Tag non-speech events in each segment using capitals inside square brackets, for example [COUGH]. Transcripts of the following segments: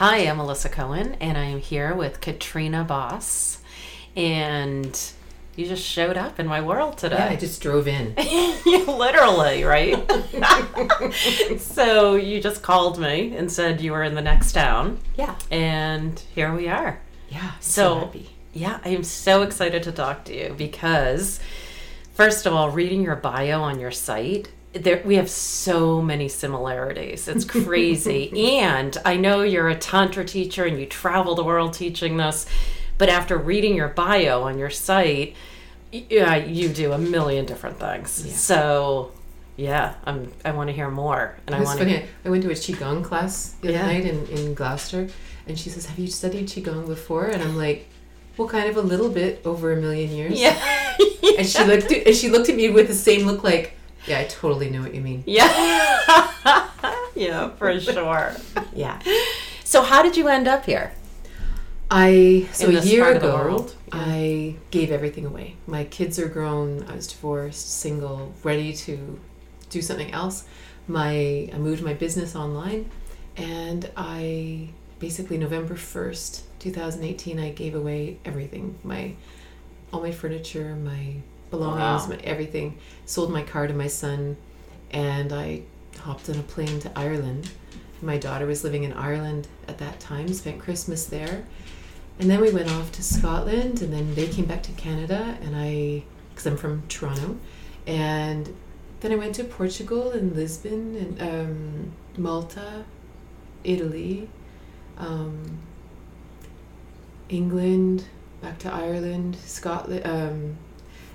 Hi, I'm Melissa Cohen, and I am here with Katrina Bos. And you just showed up in my world today. Yeah, I just drove in. [LAUGHS] Literally, right? [LAUGHS] so you just called me and said you were in the next town, Yeah. and here we are. Yeah. So, So, happy. yeah, I am so excited to talk to you because, first of all, reading your bio on your site, there we have so many similarities. It's crazy. [LAUGHS] and I know you're a tantra teacher and you travel the world teaching this, but after reading your bio on your site, yeah, you do a million different things. Yeah. So, yeah, I'm I want to hear more, and I want to. I went to a qigong class the other Yeah. night in, in Gloucester, and she says, "Have you studied qigong before?" And I'm like, "Well, kind of a little bit over a million years." Yeah. [LAUGHS] And she looked at, and she looked at me with the same look, like, "Yeah, I totally know what you mean." Yeah. [LAUGHS] yeah, for sure. Yeah. So how did you end up here? I so In a year part of the ago, world, yeah. I gave everything away. My kids are grown. I was divorced, single, ready to do something else. My I moved my business online, and I basically November first, two thousand eighteen, I gave away everything. My all my furniture, my belongings, Wow. my everything. Sold my car to my son, and I hopped on a plane to Ireland. My daughter was living in Ireland at that time. Spent Christmas there. And then we went off to Scotland, and then they came back to Canada, and I, because I'm from Toronto, and then I went to Portugal and Lisbon and um, Malta, Italy, um, England, back to Ireland, Scotland, um,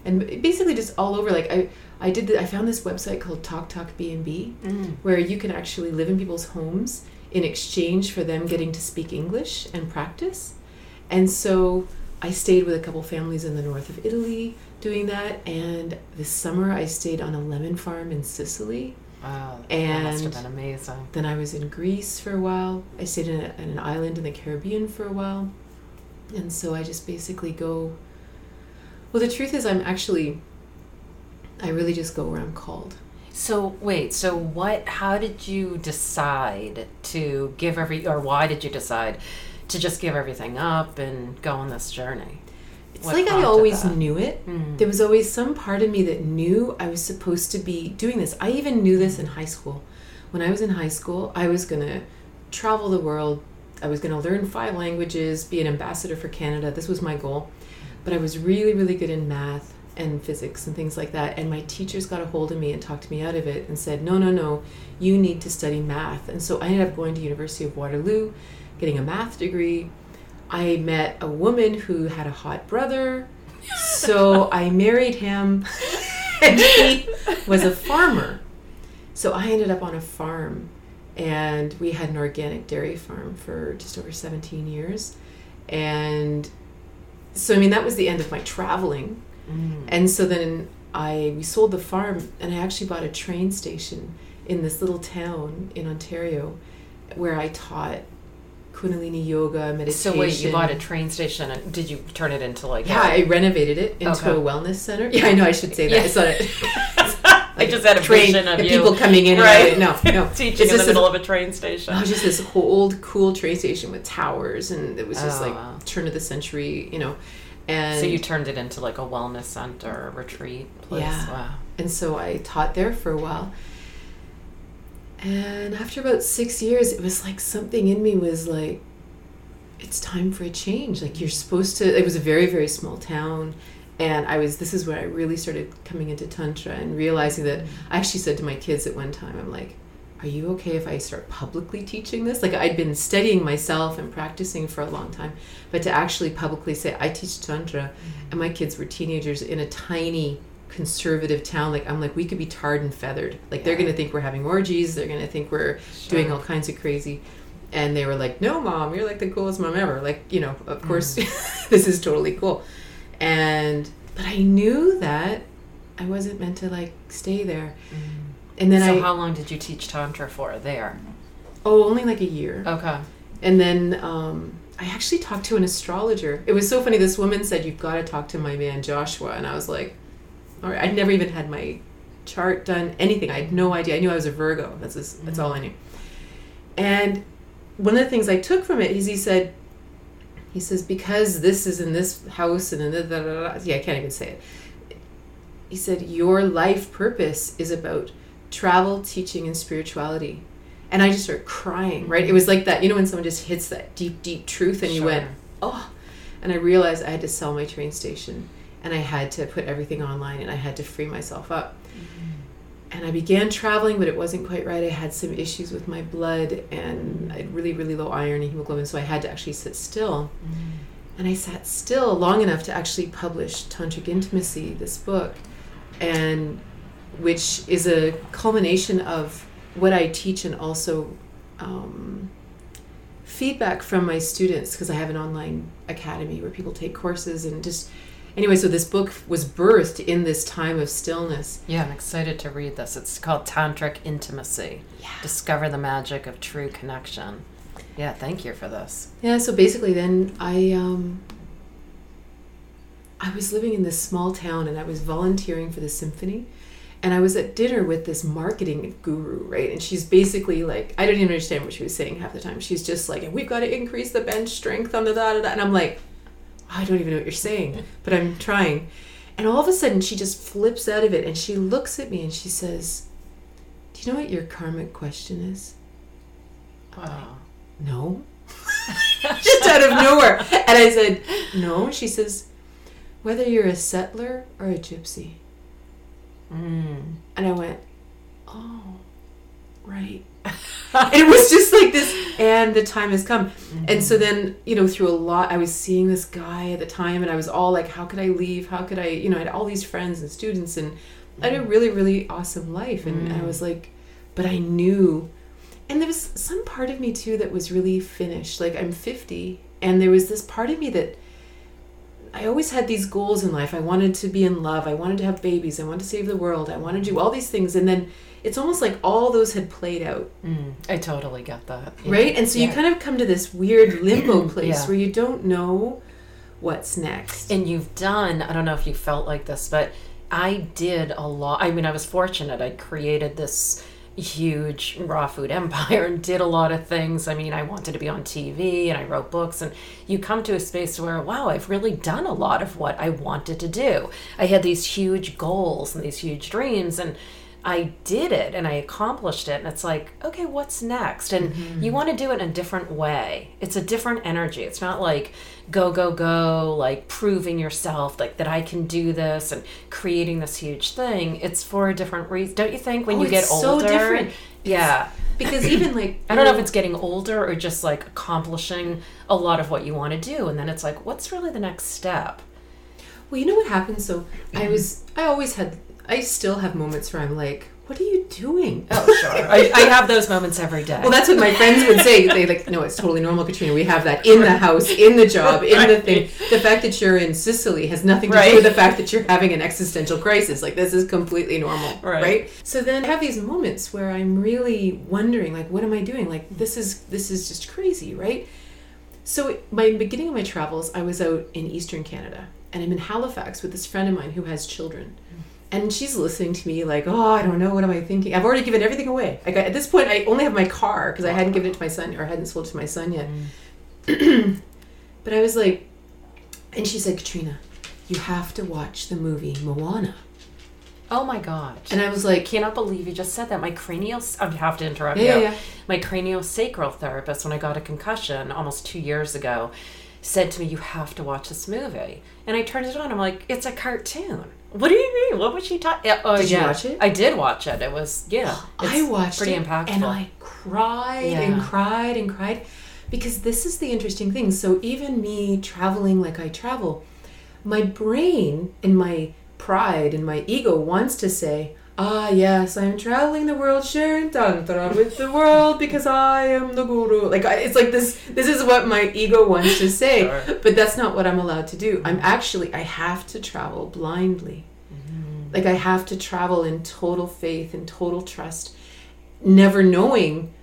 and basically just all over. Like I, I did. The, I found this website called Talk Talk B and B, mm. where you can actually live in people's homes in exchange for them getting to speak English and practice. And so I stayed with a couple families in the north of Italy doing that. And this summer I stayed on a lemon farm in Sicily. Wow, that must have And- been amazing. Then I was in Greece for a while. I stayed in, a, in an island in the Caribbean for a while. And so I just basically go. Well, the truth is, I'm actually. I really just go where I'm called. So wait, so what? How did you decide to give every, or why did you decide to just give everything up and go on this journey? It's What like I always that? knew it. Mm. There was always some part of me that knew I was supposed to be doing this. I even knew this in high school. When I was in high school, I was going to travel the world. I was going to learn five languages, be an ambassador for Canada. This was my goal. But I was really, really good in math and physics and things like that. And my teachers got a hold of me and talked me out of it and said, no, no, no, you need to study math. And so I ended up going to University of Waterloo, getting a math degree. I met a woman who had a hot brother. So I married him, and he was a farmer. So I ended up on a farm, and we had an organic dairy farm for just over 17 years. And so, I mean, that was the end of my traveling. Mm. And so then I we sold the farm, and I actually bought a train station in this little town in Ontario, where I taught Kundalini yoga, meditation. So wait, you bought a train station, and did you turn it into like? Yeah, I renovated it into Okay. a wellness center. Yeah, [LAUGHS] I know I should say that. Yeah. It's not a, [LAUGHS] [LAUGHS] I just had a train vision of you, people coming in. right? And out. No, [LAUGHS] no. teaching It's in the middle this- of a train station. Oh, just this old, cool train station with towers, and it was just Oh, like wow. turn of the century, you know. And so you turned it into like a wellness center, retreat place. Yeah. Wow. and so I taught there for a while. And after about six years, it was like something in me was like, it's time for a change. Like you're supposed to. It was a very very small town, and I was. This is where I really started coming into tantra and realizing that. I actually said to my kids at one time, I'm like, "Are you okay if I start publicly teaching this?" Like I'd been studying myself and practicing for a long time, but to actually publicly say I teach tantra, mm-hmm. and my kids were teenagers in a tiny conservative town like i'm like we could be tarred and feathered like they're gonna think we're having orgies they're gonna think we're doing all kinds of crazy and they were like no mom you're like the coolest mom ever like you know of mm-hmm. course [LAUGHS] this is totally cool and but i knew that i wasn't meant to like stay there and then so i how long did you teach tantra for there? oh only like a year Okay. and then um, I actually talked to an astrologer. It was so funny. This woman said, You've got to talk to my man Joshua. And I was like, All right. I'd never even had my chart done, anything. I had no idea. I knew I was a Virgo. That's, just, that's all I knew. And one of the things I took from it is he said, he says, because this is in this house and da, da, da, da, yeah, I can't even say it. He said, your life purpose is about travel, teaching, and spirituality. And I just started crying, right? It was like that, you know, when someone just hits that deep, deep truth and you went, oh. And I realized I had to sell my train station and I had to put everything online and I had to free myself up. And I began traveling, but it wasn't quite right. I had some issues with my blood and I had really, really low iron and hemoglobin, so I had to actually sit still. And I sat still long enough to actually publish Tantric Intimacy, this book, and which is a culmination of what I teach and also um, feedback from my students because I have an online academy where people take courses and just anyway. So this book was birthed in this time of stillness. Yeah, I'm excited to read this. It's called Tantric Intimacy. Yeah. Discover the magic of true connection. Yeah, thank you for this. Yeah, so basically then I um I was living in this small town and I was volunteering for the symphony and I was at dinner with this marketing guru, right? And she's basically like I don't even understand what she was saying half the time. She's just like, we've got to increase the bench strength on the da da da and I'm like, I don't even know what you're saying, but I'm trying. And all of a sudden she just flips out of it and she looks at me and she says, Do you know what your karmic question is? Wow. no. [LAUGHS] Just out of nowhere. And I said, no. She says, whether you're a settler or a gypsy. Mm. And I went, oh, right. [LAUGHS] it was just like this, and the time has come. And so then, you know, through a lot, I was seeing this guy at the time, and I was all like, how could I leave? How could I, you know, I had all these friends and students, and I had a mm-hmm. really, really awesome life. And I mm-hmm. was like, but I knew and there was some part of me too that was really finished like i'm 50 and there was this part of me that i always had these goals in life i wanted to be in love i wanted to have babies i wanted to save the world i wanted to do all these things and then it's almost like all those had played out Mm. I totally get that. Yeah. right and so you kind of come to this weird limbo [CLEARS THROAT] place Yeah. where you don't know what's next And you've done, I don't know if you felt like this, but I did a lot. I mean, I was fortunate. I created this huge raw food empire and did a lot of things. I mean, I wanted to be on TV and I wrote books. And you come to a space where, wow, I've really done a lot of what I wanted to do. I had these huge goals and these huge dreams. And I did it and I accomplished it. And it's like, okay, what's next? And mm-hmm. you want to do it in a different way. It's a different energy. It's not like go, go, go, like proving yourself, like that I can do this and creating this huge thing. It's for a different reason. Don't you think when Oh, you get it's so older? different. Yeah. because [CLEARS THROAT] even like I don't know if it's getting older or just like accomplishing a lot of what you want to do. And then it's like, what's really the next step? Well, you know what happened? So I [CLEARS THROAT] was, I always had, I still have moments where I'm like, what are you doing? Oh, [LAUGHS] sure. I, I have those moments every day. Well, that's what my friends would say. They like, no, it's totally normal, Katrina. We have that in the house, in the job, in the thing. The fact that you're in Sicily has nothing to Right. do with the fact that you're having an existential crisis. Like this is completely normal, Right. right. So then I have these moments where I'm really wondering, like, what am I doing? Like this is this is just crazy, right? So my beginning of my travels, I was out in Eastern Canada, and I'm in Halifax with this friend of mine who has children. And she's listening to me like, oh, I don't know, what am I thinking? I've already given everything away. Like at this point, I only have my car because I hadn't given it to my son or hadn't sold it to my son yet. Mm. [CLEARS THROAT] but I was like, and she said, Katrina, you have to watch the movie Moana. oh my god! And I was I like, cannot believe you just said that. My cranial, I have to interrupt Yeah, you. yeah, yeah. My craniosacral therapist, when I got a concussion almost two years ago, said to me, "You have to watch this movie." And I turned it on. I'm like, "It's a cartoon." What do you mean? What was she talking? Oh, Did you yeah. watch it? I did watch it. It was yeah. [GASPS] I watched pretty it impactful. and I cried Yeah. and cried and cried because this is the interesting thing. So even me traveling like I travel, my brain and my pride and my ego wants to say, "Ah, yes, I'm traveling the world sharing tantra with the world because I am the guru." Like I, it's like this. This is what my ego wants to say, Sure. but that's not what I'm allowed to do. I'm actually I have to travel blindly. Like I have to travel in total faith and total trust, never knowing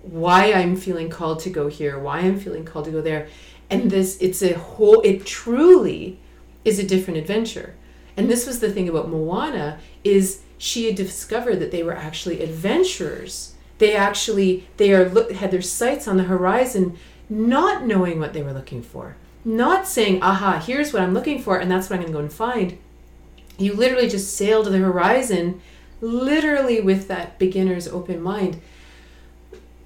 why I'm feeling called to go here, why I'm feeling called to go there. And this it's a whole it truly is a different adventure. And this was the thing about Moana is she had discovered that they were actually adventurers They actually they are look had their sights on the horizon, not knowing what they were looking for, not saying, "Aha, here's what I'm looking for, and that's what I'm going to go and find." You literally just sail to the horizon, literally with that beginner's open mind.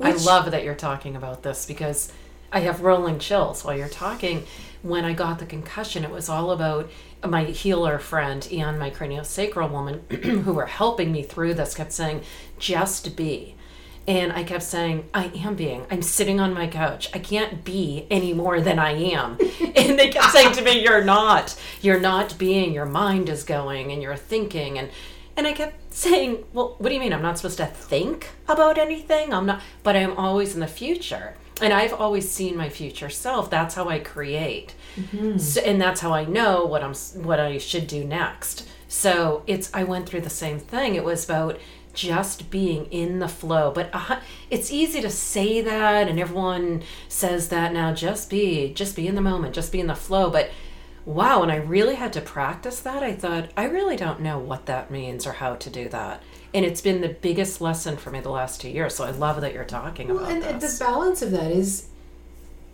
I love that you're talking about this because I have rolling chills while you're talking. When I got the concussion, it was all about my healer friend and my craniosacral woman [CLEARS THROAT] who were helping me through this kept saying, just be. And I kept saying, I am being. I'm sitting on my couch. I can't be any more than I am. [LAUGHS] and they kept saying to me, You're not. You're not being. Your mind is going and you're thinking. And and I kept saying, Well, what do you mean? I'm not supposed to think about anything? I'm not but I'm always in the future. And I've always seen my future self. That's how I create. So, and that's how I know what I'm what I should do next. So it's I went through the same thing. It was about just being in the flow. But uh, it's easy to say that, and everyone says that now. Just be, just be in the moment, just be in the flow. But wow, when I really had to practice that, I thought I really don't know what that means or how to do that. And it's been the biggest lesson for me the last two years. So I love that you're talking Well, about and, and this. the balance of that is,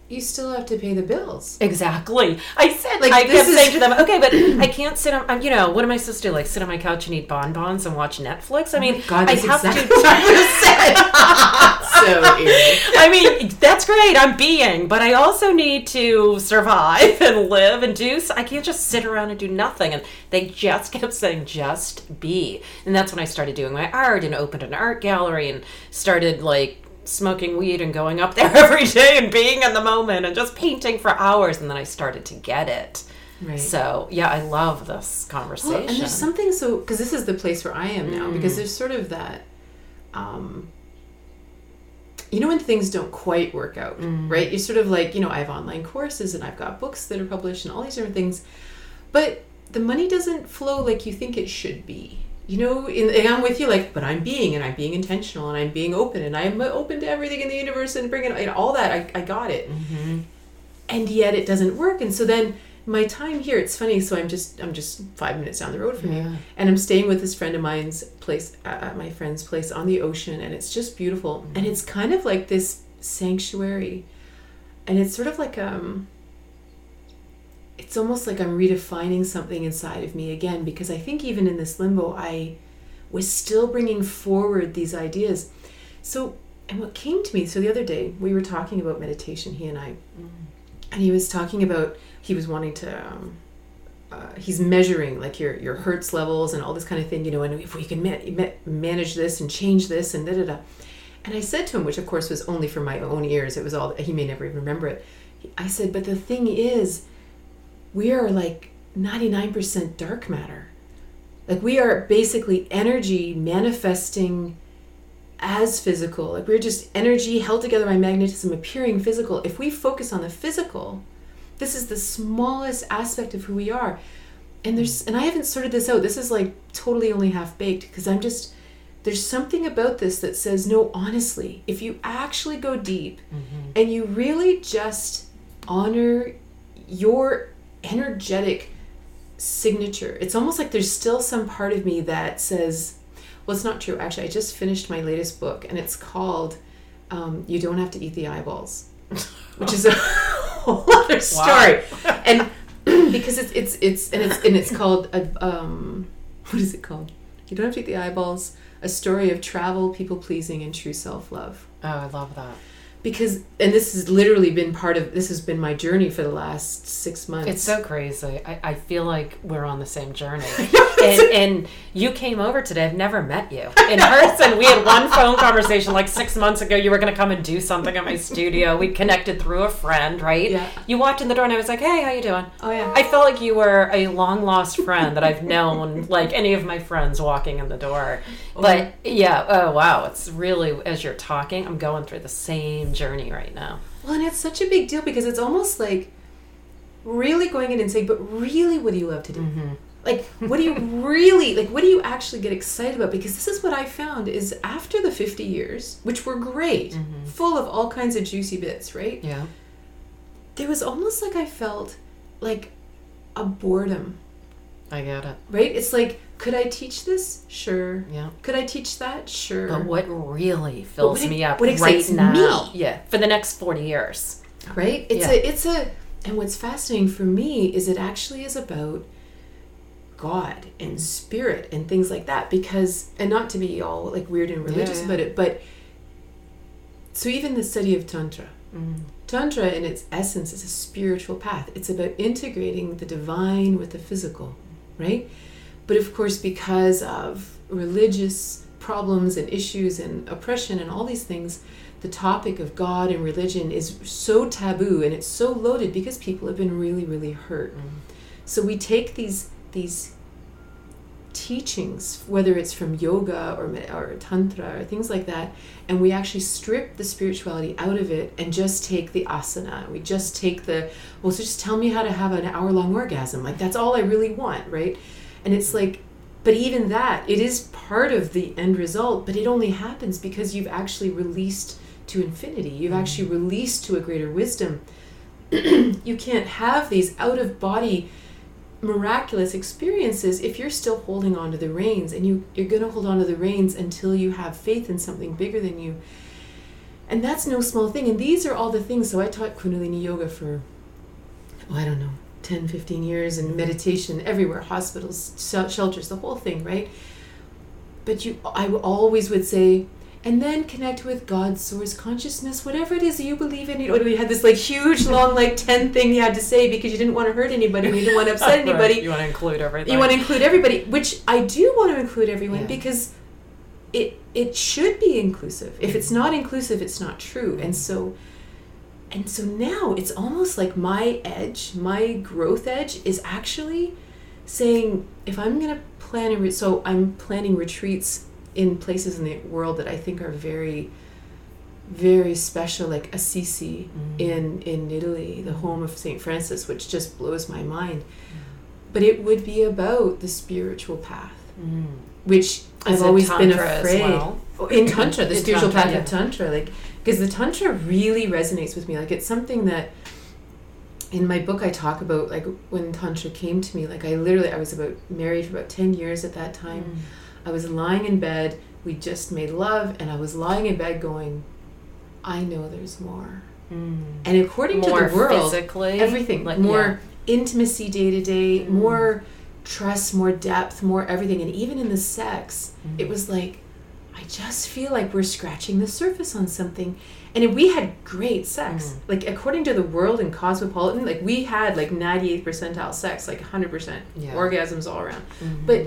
you still have to pay the bills. Exactly. I said, Like, I this kept is- saying to them, [LAUGHS] okay, but I can't sit on, you know, what am I supposed to do? Like sit on my couch and eat bonbons and watch Netflix? I oh mean, Oh God, I have exactly to. what I would've said. [LAUGHS] [LAUGHS] so eerie. I mean, that's great. I'm being, but I also need to survive and live and do. So I can't just sit around and do nothing. And they just kept saying, just be. And that's when I started doing my art and opened an art gallery and started like smoking weed and going up there [LAUGHS] every day and being in the moment and just painting for hours. And then I started to get it. Right. So yeah, I love this conversation. Well, and there's something so because this is the place where I am now because there's sort of that, um, you know, when things don't quite work out, right? You're sort of like, you know, I have online courses and I've got books that are published and all these different things, but the money doesn't flow like you think it should be. You know, in, and I'm with you, like, but I'm being and I'm being intentional and I'm being open and I'm open to everything in the universe and bringing and all that. I, I got it, and yet it doesn't work. And so then my time here, it's funny. So I'm just I'm just five minutes down the road from Yeah. you, and I'm staying with this friend of mine's place uh, at my friend's place on the ocean, and it's just beautiful. And it's kind of like this sanctuary, and it's sort of like um. It's almost like I'm redefining something inside of me again because I think even in this limbo, I was still bringing forward these ideas. So, and what came to me, so the other day we were talking about meditation, he and I, and he was talking about he was wanting to um, uh, he's measuring like your your hertz levels and all this kind of thing you know and if we can ma- ma- manage this and change this and da da da. And i said to him which of course was only for my own ears it was all he may never even remember it. I said but the thing is we are like 99% dark matter. Like we are basically energy manifesting as physical. Like we're just energy held together by magnetism appearing physical. If we focus on the physical this is the smallest aspect of who we are. And there's and i haven't sorted this out. This is like totally only half baked because i'm just there's something about this that says no honestly if you actually go deep mm-hmm. and you really just honor your energetic signature. It's almost like there's still some part of me that says well it's not true. Actually i just finished my latest book and it's called um, you don't have to eat the eyeballs [LAUGHS] which is a whole other story. [LAUGHS] And [CLEARS THROAT] because it's it's it's and it's and it's called a, um what is it called? You don't have to eat the eyeballs a story of travel people pleasing and true self-love. Oh, I love that. Because and this has literally been part of this has been my journey for the last six months It's so crazy. I, I feel like we're on the same journey. [LAUGHS] and, [LAUGHS] and you came over today. I've never met you in person. We had one phone conversation like six months ago. You were going to come and do something at my studio. We connected through a friend, right? Yeah. You walked in the door and I was like, "Hey, how you doing?" oh yeah I felt like you were a long lost friend that I've known, like any of my friends walking in the door. Oh, but yeah, oh wow, it's really as you're talking, I'm going through the same journey right now. Well, and it's such a big deal because it's almost like really going in and saying, but really, what do you love to do? Mm-hmm. Like, what do you [LAUGHS] really like? What do you actually get excited about? Because this is what I found is after the fifty years, which were great, mm-hmm. full of all kinds of juicy bits, right? Yeah. There was almost like I felt like a boredom I get it. right? It's like Could I teach this? Sure. Yeah. Could I teach that? Sure. But what really fills what me ex- up what right excites now? me? Yeah, for the next forty years. right? It's Yeah. a it's a and what's fascinating for me is it actually is about God and spirit and things like that because and not to be all like weird and religious yeah. about it, but so even the study of tantra. Mm-hmm. Tantra in its essence is a spiritual path. It's about integrating the divine with the physical, right? But of course because of religious problems and issues and oppression and all these things, the topic of God and religion is so taboo and it's so loaded because people have been really, really hurt. Mm-hmm. So we take these these teachings, whether it's from yoga or or tantra or things like that, and we actually strip the spirituality out of it and just take the asana. We just take the well, so just tell me how to have an hour long orgasm. Like that's all I really want, right? And it's like but even that, it is part of the end result, but it only happens because you've actually released to infinity. You've mm-hmm. actually released to a greater wisdom. [CLEARS THROAT] you can't have these out of body miraculous experiences if you're still holding on to the reins and you you're going to hold on to the reins until you have faith in something bigger than you. And that's no small thing and these are all the things so i taught kundalini yoga for oh, i don't know 10 15 years and meditation everywhere hospitals shelters the whole thing right? But you i always would say and then connect with God's source consciousness, whatever it is you believe in. You know, we had this like huge, [LAUGHS] long, like ten thing you had to say because you didn't want to hurt anybody, you didn't want to upset [LAUGHS] anybody. You want to include everything. You want to include everybody, which I do want to include everyone Yeah. because it it should be inclusive. If it's not inclusive, it's not true. And so and so now it's almost like my edge, my growth edge is actually saying if I'm going to plan a re- so I'm planning retreats in places in the world that I think are very very special like Assisi in in Italy, the home of St. Francis, which just blows my mind. But it would be about the spiritual path, Mm. which I've always been afraid. well? Oh, In Tantra, the In spiritual Tantra, path yeah. of Tantra, like because the Tantra really resonates with me. Like it's something that in my book I talk about. Like when Tantra came to me, like I literally I was about married for about ten years at that time. I was lying in bed. We just made love, and I was lying in bed going, "I know there's more." Mm. And according More to the world, physically, everything like more intimacy day to day, Mm. more trust, more depth, more everything, and even in the sex, Mm. it was like I just feel like we're scratching the surface on something. And we had great sex. Mm. Like according to the world and cosmopolitan, like we had like 98 percentile sex, like 100% Yeah. orgasms all around. Mhm. But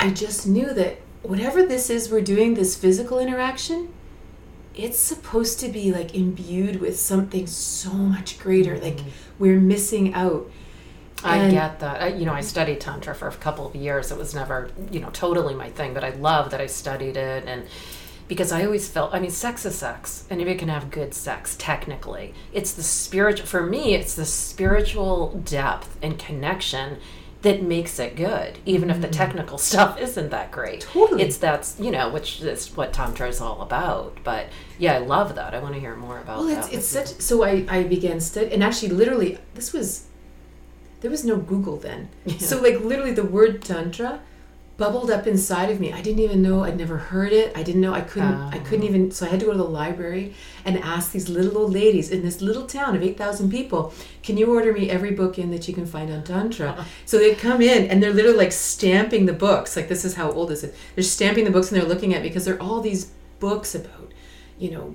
I just knew that whatever this is we're doing, this physical interaction, it's supposed to be like imbued with something so much greater. Like mm-hmm. we're missing out. I And- get that. I, you know, I studied tantra for a couple of years. It was never, you know, totally my thing, but I love that I studied it and because I always felt, I mean, sex is sex. Anybody can have good sex, technically. It's the spiritual, for me, it's the spiritual depth and connection that makes it good, even if the mm. technical [LAUGHS] stuff isn't that great. Totally. It's that's, you know, which is what Tantra is all about. But yeah, I love that. I want to hear more about Well, that. it's it's with such. So I I began study, and actually, literally, this was there was no Google then. [LAUGHS] So like literally, the word tantra bubbled up inside of me. I didn't even know. I'd never heard it. I didn't know. I couldn't. I oh. couldn't even. So I had to go to the library and ask these little old ladies in this little town of eight thousand people, "Can you order me every book in that you can find on tantra?" [LAUGHS] So they come in and they're literally like stamping the books. Like this is how old is it? They're stamping the books and they're looking at because there are all these books about, you know,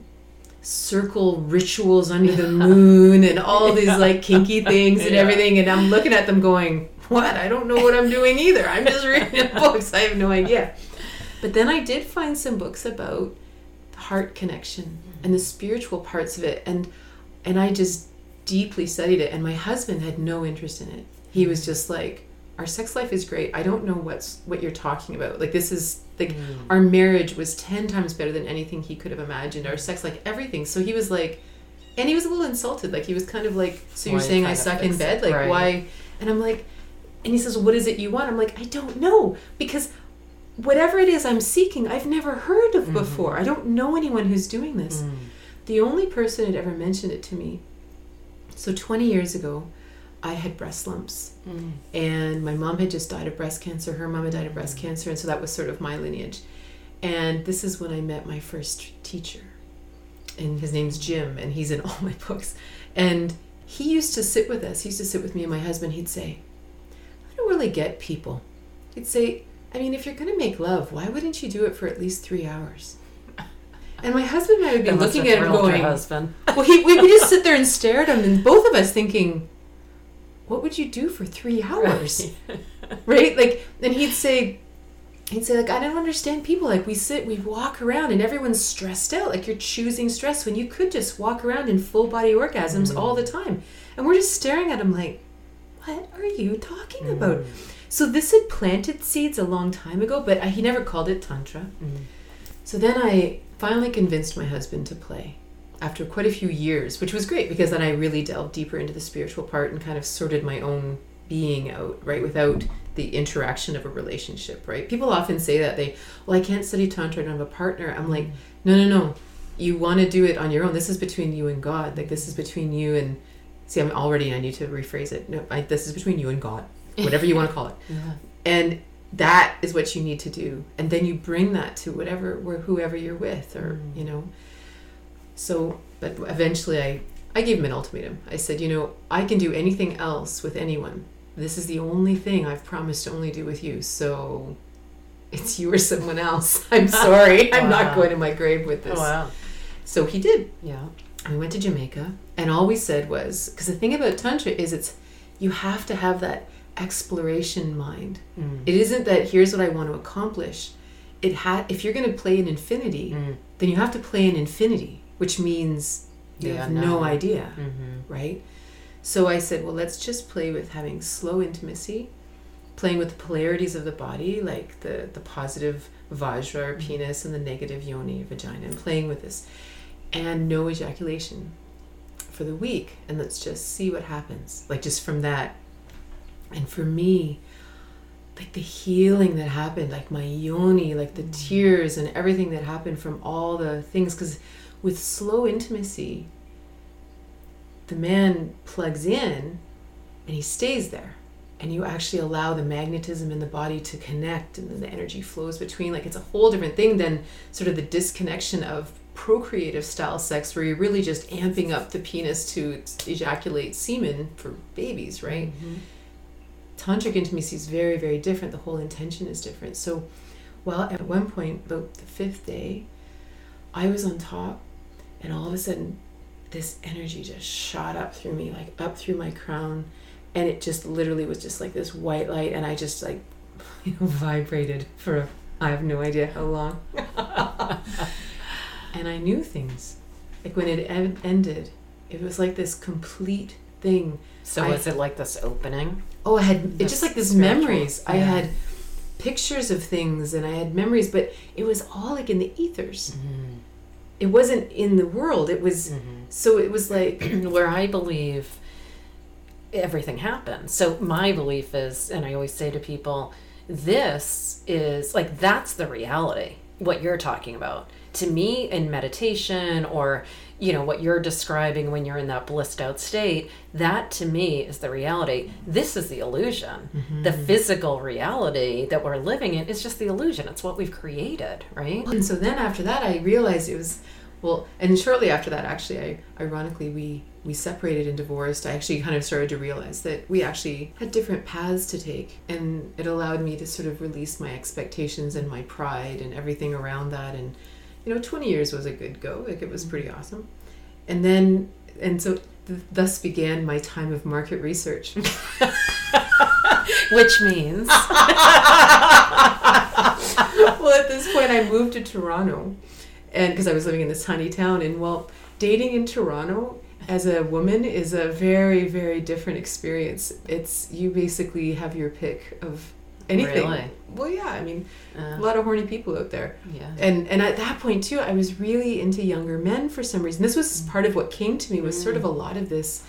circle rituals under the [LAUGHS] moon and all these like kinky things and Yeah. everything and I'm looking at them going, [LAUGHS] "What? I don't know what I'm doing either. I'm just [LAUGHS] reading books. I have no idea." But then I did find some books about the heart connection and the spiritual parts of it and and I just deeply studied it and my husband had no interest in it. He was just like, "Our sex life is great. I don't know what's what you're talking about. Like this is like our marriage was 10 times better than anything he could have imagined. Our sex like everything." So he was like and he was a little insulted. Like he was kind of like, "So you're saying I suck in bed? Like right. why?" And I'm like and he says, "What is it you want?" I'm like, "I don't know because whatever it is I'm seeking, I've never heard of mm-hmm. before. I don't know anyone who's doing this. Mm. The only person had ever mentioned it to me. So 20 years ago, I had breast lumps. Mm. And my mom had just died of breast cancer. Her mom had died of breast mm. cancer. And so that was sort of my lineage. And this is when I met my first teacher. And his name's Jim, and he's in all my books. And he used to sit with us. He used to sit with me and my husband. He'd say, I don't really get people. He'd say, I mean, if you're going to make love, why wouldn't you do it for at least three hours? And my husband and I would be looking at him going, husband. well, he, we would just sit there and stare at him, and both of us thinking, what would you do for three hours? right? Like, and he'd say, he'd say, like, I don't understand people. Like, we sit, we walk around, and everyone's stressed out. Like, you're choosing stress when you could just walk around in full body orgasms all the time. And we're just staring at him, like, what are you talking mm. about? So this had planted seeds a long time ago, but I, he never called it tantra. Mm. So then I finally convinced my husband to play after quite a few years, which was great because then I really delved deeper into the spiritual part and kind of sorted my own being out, right, without the interaction of a relationship, right? People often say that they, well, I can't study Tantra, I don't have a partner. I'm like, mm. no, no, no. You want to do it on your own. This is between you and God. Like, this is between you and, see, I'm already, I need to rephrase it. No, I, this is between you and God, [LAUGHS] whatever you want to call it. Yeah. And that is what you need to do. And then you bring that to whatever, where whoever you're with, or, Mm. you know. So, but eventually I, I gave him an ultimatum. I said, you know, I can do anything else with anyone. This is the only thing I've promised to only do with you. So it's you or someone else. [LAUGHS] I'm [LAUGHS] sorry. I'm not going to my grave with this. Oh, wow. So he did. Yeah. We went to Jamaica, and all we said was because the thing about Tantra is it's you have to have that exploration mind. Mm. It isn't that here's what I want to accomplish. It had if you're going to play in infinity, Mm. then you have to play in infinity, which means you The have no unknown. idea, Mm-hmm. right? So I said, well, let's just play with having slow intimacy, playing with the polarities of the body, like the the positive vajra or penis and the negative yoni vagina, and playing with this, and no ejaculation for the week, and let's just see what happens, like just from that. And for me, like the healing that happened, like my yoni, like the mm. tears and everything that happened from all the things, because with slow intimacy, the man plugs in and he stays there. And you actually allow the magnetism in the body to connect and then the energy flows between. Like it's a whole different thing than sort of the disconnection of procreative style sex where you're really just amping up the penis to ejaculate semen for babies, right? Mm-hmm. tantric intimacy is very very different. The whole intention is different. So well at one point about the fifth day i was on top and all of a sudden this energy just shot up through me like up through my crown. And it just literally was just like this white light and i just like you [LAUGHS] know vibrated for i have no idea how long [LAUGHS] and i knew things like when it en- ended it was like this complete thing So I- was it like this opening? Oh, I had it's just like this memories. I had pictures of things and I had memories, but it was all like in the ethers. Mm-hmm. It wasn't in the world. It was so it was like [CLEARS THROAT] Where I believe everything happens. So my belief is, and I always say to people, this is like that's the reality. What you're talking about. To me in meditation or you know what you're describing when you're in that blissed out state that to me is the reality. This is the illusion. Mm-hmm. The physical reality that we're living in is just the illusion. It's what we've created right? And so then after that I realized it was well and shortly after that actually I ironically we we separated and divorced. I actually kind of started to realize that we actually had different paths to take and it allowed me to sort of release my expectations and my pride and everything around that and you know 20 years was a good go like it was mm-hmm. pretty awesome and then and so th- thus began my time of market research [LAUGHS] which means [LAUGHS] well at this point i moved to toronto and because i was living in this tiny town and well dating in toronto as a woman is a very very different experience. It's you basically have your pick of anything. Really? well yeah i mean a uh, lot of horny people out there. Yeah. And and at that point too i was really into younger men for some reason. This was part of what came to me was sort of a lot of this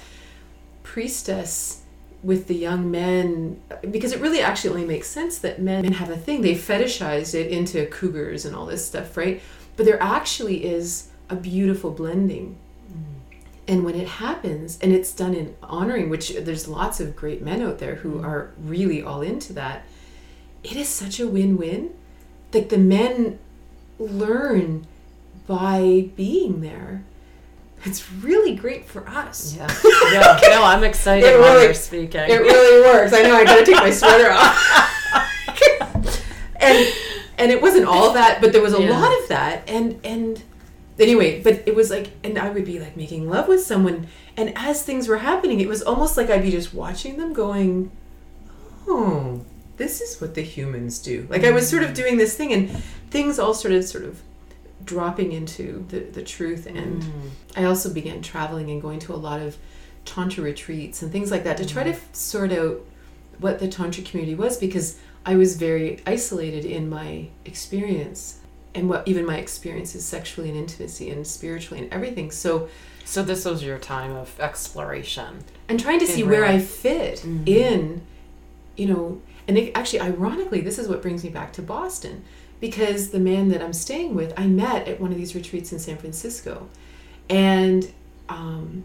priestess with the young men because it really actually only makes sense that men have a thing. They fetishized it into cougars and all this stuff right? But there actually is a beautiful blending And when it happens, and it's done in honoring, which there's lots of great men out there who mm. are really all into that, it is such a win win. Like the men learn by being there. It's really great for us. Yeah. yeah. [LAUGHS] No, I'm excited It really- you're speaking. It really works. I know I gotta take my sweater off. [LAUGHS] and and it wasn't all that, but there was a Yeah. lot of that. And and anyway, but it was like and I would be like making love with someone and as things were happening, it was almost like I'd be just watching them going, Oh, this is what the humans do. Like I was sort of doing this thing and things all started sort of dropping into the, the truth and Mm. I also began traveling and going to a lot of tantra retreats and things like that to try to f- sort out what the tantra community was because I was very isolated in my experience and what even my experiences sexually and intimacy and spiritually and everything. So So this was your time of exploration. and trying to see where I really- fit Mhm. in, you know, and it, actually, ironically, this is what brings me back to Boston because the man that I'm staying with, I met at one of these retreats in San Francisco, and um,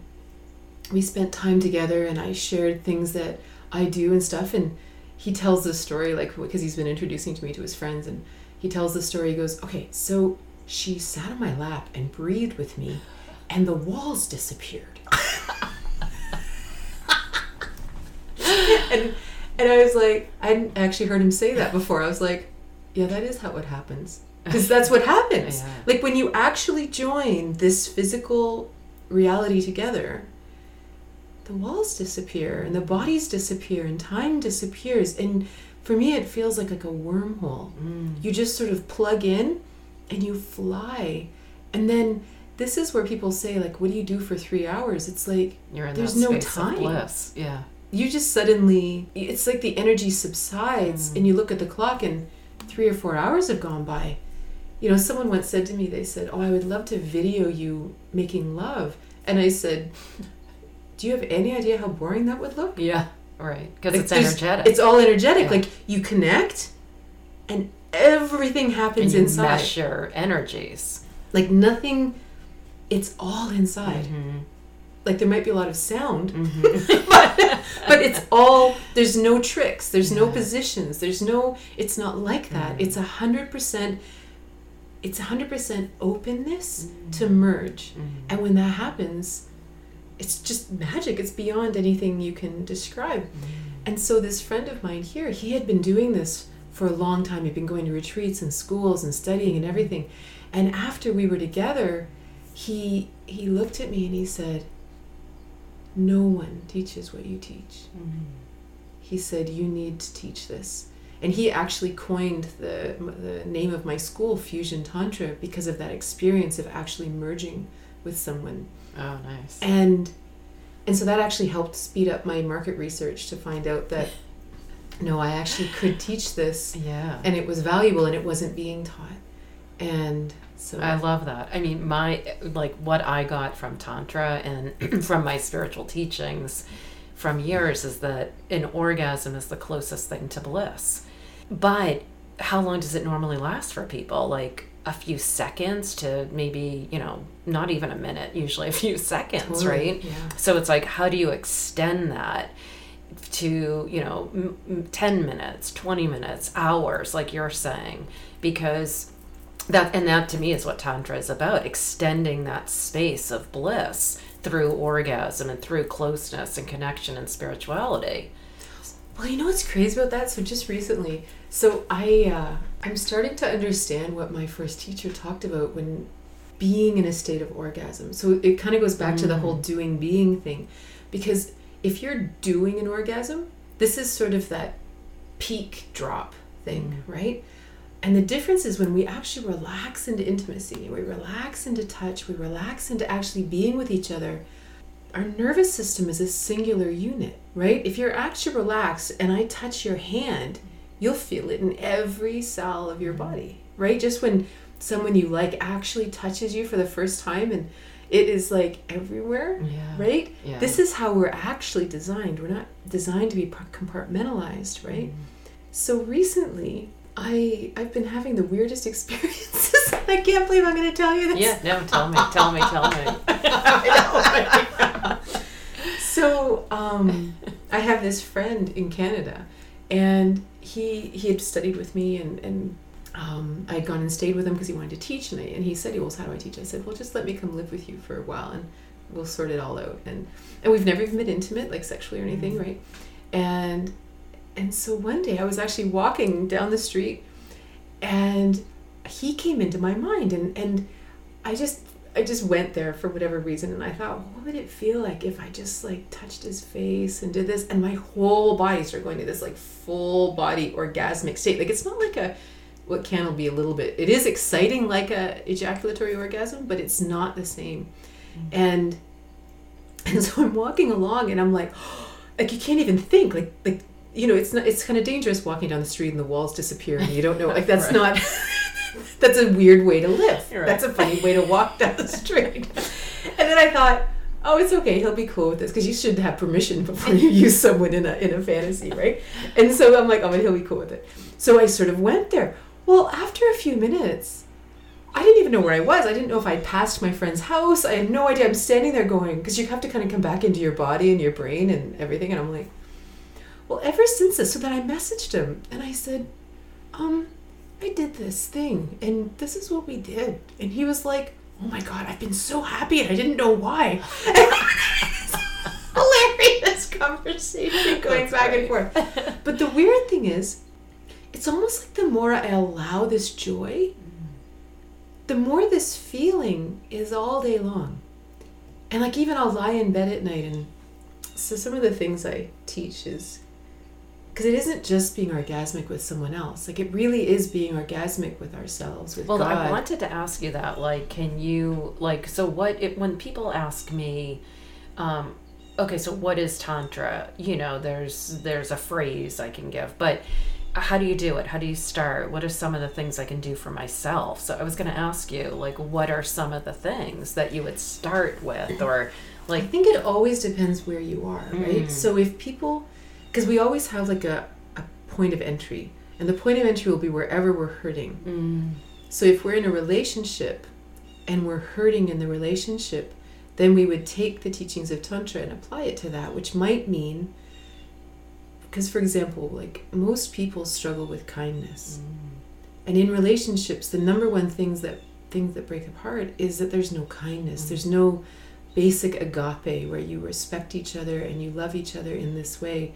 we spent time together, and I shared things that I do and stuff, and he tells this story like because he's been introducing to me to his friends, and he tells the story. He goes, "Okay, so she sat on my lap and breathed with me, and the walls disappeared." and and I was like, I hadn't actually heard him say that before. I was like, yeah, that is how it happens. Because that's what happens. [LAUGHS] Yeah. Like when you actually join this physical reality together, the walls disappear and the bodies disappear and time disappears. And for me, it feels like like a wormhole. Mm. You just sort of plug in and you fly. And then this is where people say, like, what do you do for three hours? It's like There's no time. Yeah. you just suddenly it's like the energy subsides and you look at the clock and three or four hours have gone by you know someone once said to me they said oh i would love to video you making love and i said do you have any idea how boring that would look Yeah. Right. Because Like, it's energetic. it's all energetic Yeah. like you connect and everything and happens you inside your energies. like nothing it's all inside Mhm. like there might be a lot of sound Mhm. [LAUGHS] but, but it's all there's no tricks there's no positions there's no it's not like that Mhm. it's a hundred percent it's a hundred percent openness Mm. to merge Mhm. and when that happens it's just magic. It's beyond anything you can describe. And so this friend of mine here he had been doing this for a long time. He'd been going to retreats and schools and studying and everything. And after we were together he he looked at me and he said no one teaches what you teach. Mhm. he said you need to teach this. And he actually coined the the name of my school fusion tantra because of that experience of actually merging with someone Oh, nice. and and so that actually helped speed up my market research to find out that [LAUGHS] no i actually could teach this Yeah. and it was valuable and it wasn't being taught and so I love that. I mean, my like what I got from tantra and [CLEARS THROAT] from my spiritual teachings from years is that an orgasm is the closest thing to bliss. But how long does it normally last for people? Like a few seconds to maybe, you know, not even a minute, usually a few seconds, Totally, right? yeah So it's like, how do you extend that to, you know, m- m- 10 minutes, 20 minutes, hours, like you're saying? Because that, and that to me is what Tantra is about extending that space of bliss through orgasm and through closeness and connection and spirituality. Well, you know what's crazy about that? So just recently, so I uh, I'm starting to understand what my first teacher talked about when being in a state of orgasm. So it kind of goes back to the whole doing being thing, because if you're doing an orgasm, this is sort of that peak drop thing, right? And the difference is when we actually relax into intimacy, we relax into touch, we relax into actually being with each other our nervous system is a singular unit, right? If you're actually relaxed and I touch your hand, you'll feel it in every cell of your body, right? Just when someone you like actually touches you for the first time and it is like everywhere, Yeah. right? Yeah. This is how we're actually designed. We're not designed to be compartmentalized, right? Mm. So recently, I I've been having the weirdest [LAUGHS] experiences. I can't believe I'm going to tell you this. Yeah, no, tell me, tell me, tell me. [LAUGHS] [LAUGHS] So um, I have this friend in Canada, and he he had studied with me, and and um, I had gone and stayed with him because he wanted to teach, and, I, and he said, "Well, how do I teach?" I said, "Well, just let me come live with you for a while, and we'll sort it all out." And and we've never even been intimate, like sexually or anything, right? And and so one day I was actually walking down the street, and he came into my mind, and and I just I just went there for whatever reason and I thought, what would it feel like if I just like touched his face and did this and my whole body started going to this like full body orgasmic state. Like it's not like a what can will be a little bit it is exciting like a ejaculatory orgasm, but it's not the same. Mm-hmm. And and so I'm walking along and I'm like [GASPS] like you can't even think like like you know it's not it's kind of dangerous walking down the street and the walls disappear and you don't know [LAUGHS] like that's not [LAUGHS] that's a weird way to live. Right. That's a funny way to walk down the street. and then I thought, oh, it's okay. He'll be cool with this because you should have permission before you use someone in a in a fantasy, right? And so I'm like, oh, but he'll be cool with it. So I sort of went there. Well, after a few minutes, I didn't even know where I was. I didn't know if I'd passed my friend's house. I had no idea. I'm standing there going, because you have to kind of come back into your body and your brain and everything. And I'm like, well, ever since this, so then I messaged him and I said, um, I did this thing and this is what we did. And he was like, Oh my God, I've been so happy and I didn't know why. [LAUGHS] Hilarious conversation going That's back great. and forth. But the weird thing is, it's almost like the more I allow this joy, the more this feeling is all day long. And like even I'll lie in bed at night and so some of the things I teach is because it isn't just being orgasmic with someone else. Like it really is being orgasmic with ourselves with well God. i wanted to ask you that like can you like so what it, when people ask me um okay so what is tantra? You know there's there's a phrase i can give but how do you do it? How do you start? What are some of the things i can do for myself? So i was going to ask you like what are some of the things that you would start with or like i think it always depends where you are right? Mm. so if people because we always have like a, a point of entry and the point of entry will be wherever we're hurting mm. so if we're in a relationship and we're hurting in the relationship then we would take the teachings of tantra and apply it to that which might mean because for example like most people struggle with kindness mm. and in relationships the number one things that things that break apart is that there's no kindness mm. there's no basic agape where you respect each other and you love each other in this way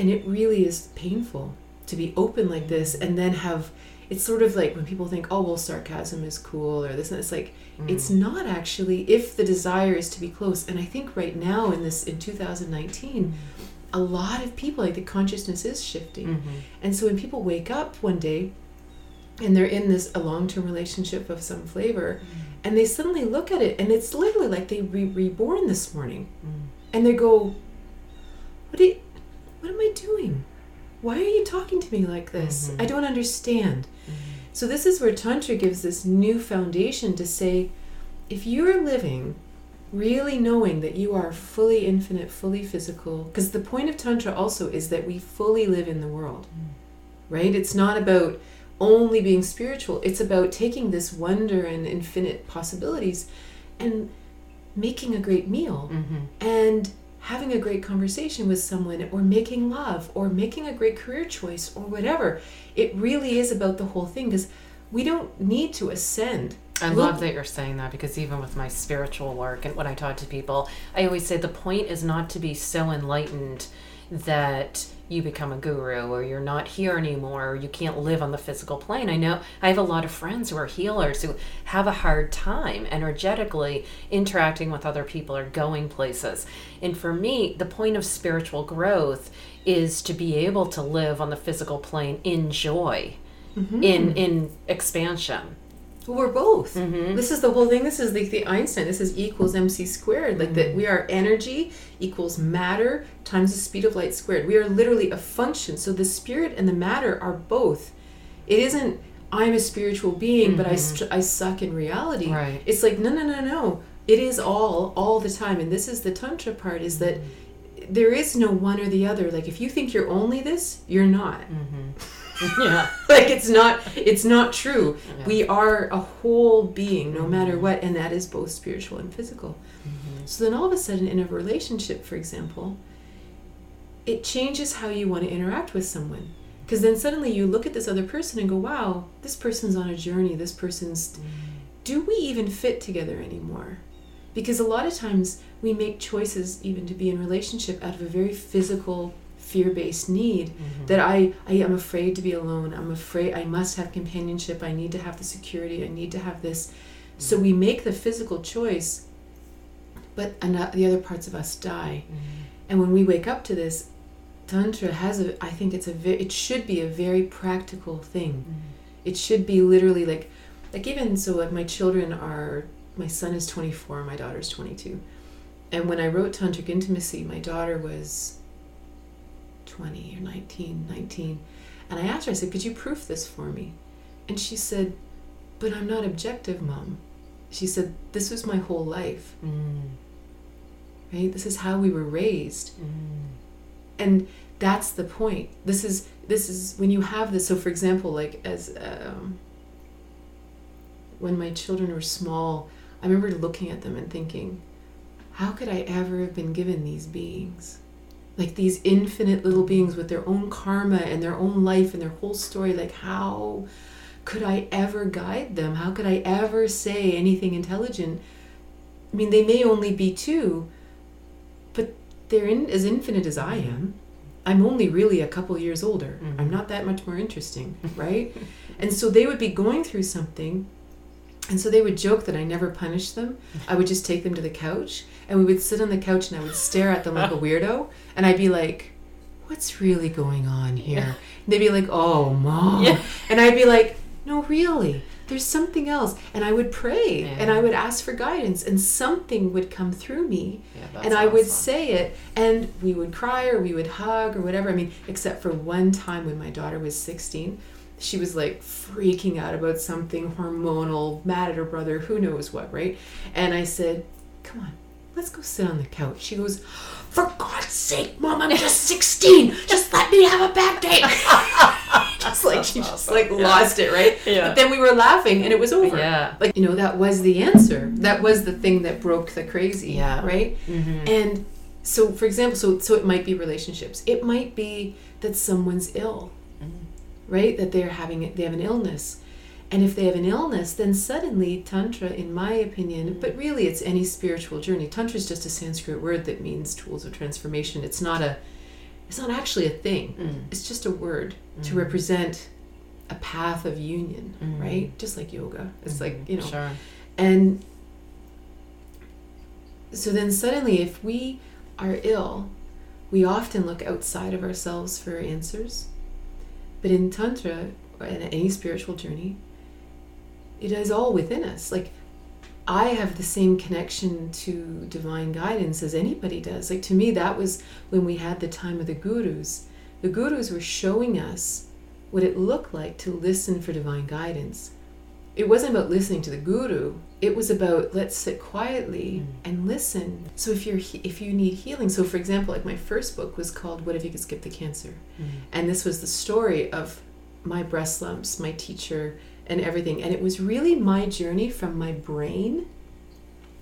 and it really is painful to be open like this and then have it's sort of like when people think oh well sarcasm is cool or this and it's like mm. it's not actually if the desire is to be close and i think right now in this in 2019 mm. a lot of people like the consciousness is shifting mm-hmm. and so when people wake up one day and they're in this a long-term relationship of some flavor mm. and they suddenly look at it and it's literally like they re- reborn this morning mm. and they go what do you what am I doing? Why are you talking to me like this? Mm-hmm. I don't understand. Mm-hmm. So, this is where Tantra gives this new foundation to say if you're living really knowing that you are fully infinite, fully physical, because the point of Tantra also is that we fully live in the world, mm. right? It's not about only being spiritual, it's about taking this wonder and infinite possibilities and making a great meal mm-hmm. and having a great conversation with someone or making love or making a great career choice or whatever. It really is about the whole thing because we don't need to ascend. I love that you're saying that because even with my spiritual work and when I talk to people, I always say the point is not to be so enlightened that you become a guru or you're not here anymore or you can't live on the physical plane. I know I have a lot of friends who are healers who have a hard time energetically interacting with other people or going places. And for me, the point of spiritual growth is to be able to live on the physical plane in joy, mm-hmm. in in expansion we're both. Mm-hmm. This is the whole thing. This is like the Einstein. This is E equals mc squared. Like mm-hmm. that we are energy equals matter times the speed of light squared. We are literally a function. So the spirit and the matter are both. It isn't I'm a spiritual being, mm-hmm. but I, mm-hmm. I suck in reality. Right. It's like no no no no. It is all all the time. And this is the tantra part is that mm-hmm. there is no one or the other. Like if you think you're only this, you're not. Mm-hmm. [LAUGHS] Yeah. [LAUGHS] like it's not it's not true. Yeah. We are a whole being no matter what and that is both spiritual and physical. So then all of a sudden in a relationship, for example, it changes how you want to interact with someone. Because then suddenly you look at this other person and go, wow, this person's on a journey. This person's. Do we even fit together anymore? Because a lot of times we make choices even to be in relationship out of a very physical, fear based need mm-hmm. that I, I am afraid to be alone. I'm afraid I must have companionship. I need to have the security. I need to have this. So mm-hmm. we make the physical choice, but and the other parts of us die. Mm-hmm. And when we wake up to this, tantra has a. I think it's a. Ve- it should be a very practical thing. It should be literally like, like even so. Like my children are. My son is 24. My daughter's 22. And when I wrote tantric intimacy, my daughter was 20 or 19, 19. And I asked her. I said, "Could you proof this for me?" And she said, "But I'm not objective, mom." She said, "This was my whole life." Mm. Right? This is how we were raised. Mm. and that's the point this is this is when you have this so for example like as um, when my children were small i remember looking at them and thinking how could i ever have been given these beings like these infinite little beings with their own karma and their own life and their whole story like how could i ever guide them how could i ever say anything intelligent i mean they may only be two but they're in, as infinite as I am. I'm only really a couple years older. Mhm. I'm not that much more interesting, right? [LAUGHS] and so they would be going through something, and so they would joke that I never punished them. [LAUGHS] I would just take them to the couch, and we would sit on the couch, and I would stare at them like a uh-huh. weirdo, and I'd be like, "What's really going on here?" And they'd be like, "Oh, mom," Yeah. and I'd be like, "No, really." There's something else, and I would pray. And I would ask for guidance, and something would come through me, Yeah, and I would say it, and we would cry or we would hug or whatever. I mean, except for one time when my daughter was 16, she was like freaking out about something hormonal, mad at her brother, who knows what, right? And I said, Come on, let's go sit on the couch. She goes, For God's sake, mom, I'm just [LAUGHS] 16. Just let me have a bad day. [LAUGHS] just like she just like lost it, right? Yeah. But then we were laughing and it was over. Yeah. Like, you know, that was the answer. That was the thing that broke the crazy. Yeah. Right? Mhm. And so, for example, so so it might be relationships. It might be that someone's ill, right? That they're having it they have an illness, and if they have an illness, then suddenly tantra, in my opinion, but really it's any spiritual journey. Tantra is just a Sanskrit word that means tools of transformation. It's not a, it's not actually a thing. Mm. It's just a word to represent a path of union, Mm. right? Just like yoga. It's like you know, Sure. and so then suddenly, if we are ill, we often look outside of ourselves for answers. But in Tantra, or in any spiritual journey, it is all within us. Like, I have the same connection to divine guidance as anybody does. Like, to me, that was when we had the time of the gurus. The gurus were showing us what it looked like to listen for divine guidance it wasn't about listening to the guru it was about let's sit quietly mm. and listen so if you're he- if you need healing so for example like my first book was called what if you could skip the cancer mm. and this was the story of my breast lumps my teacher and everything and it was really my journey from my brain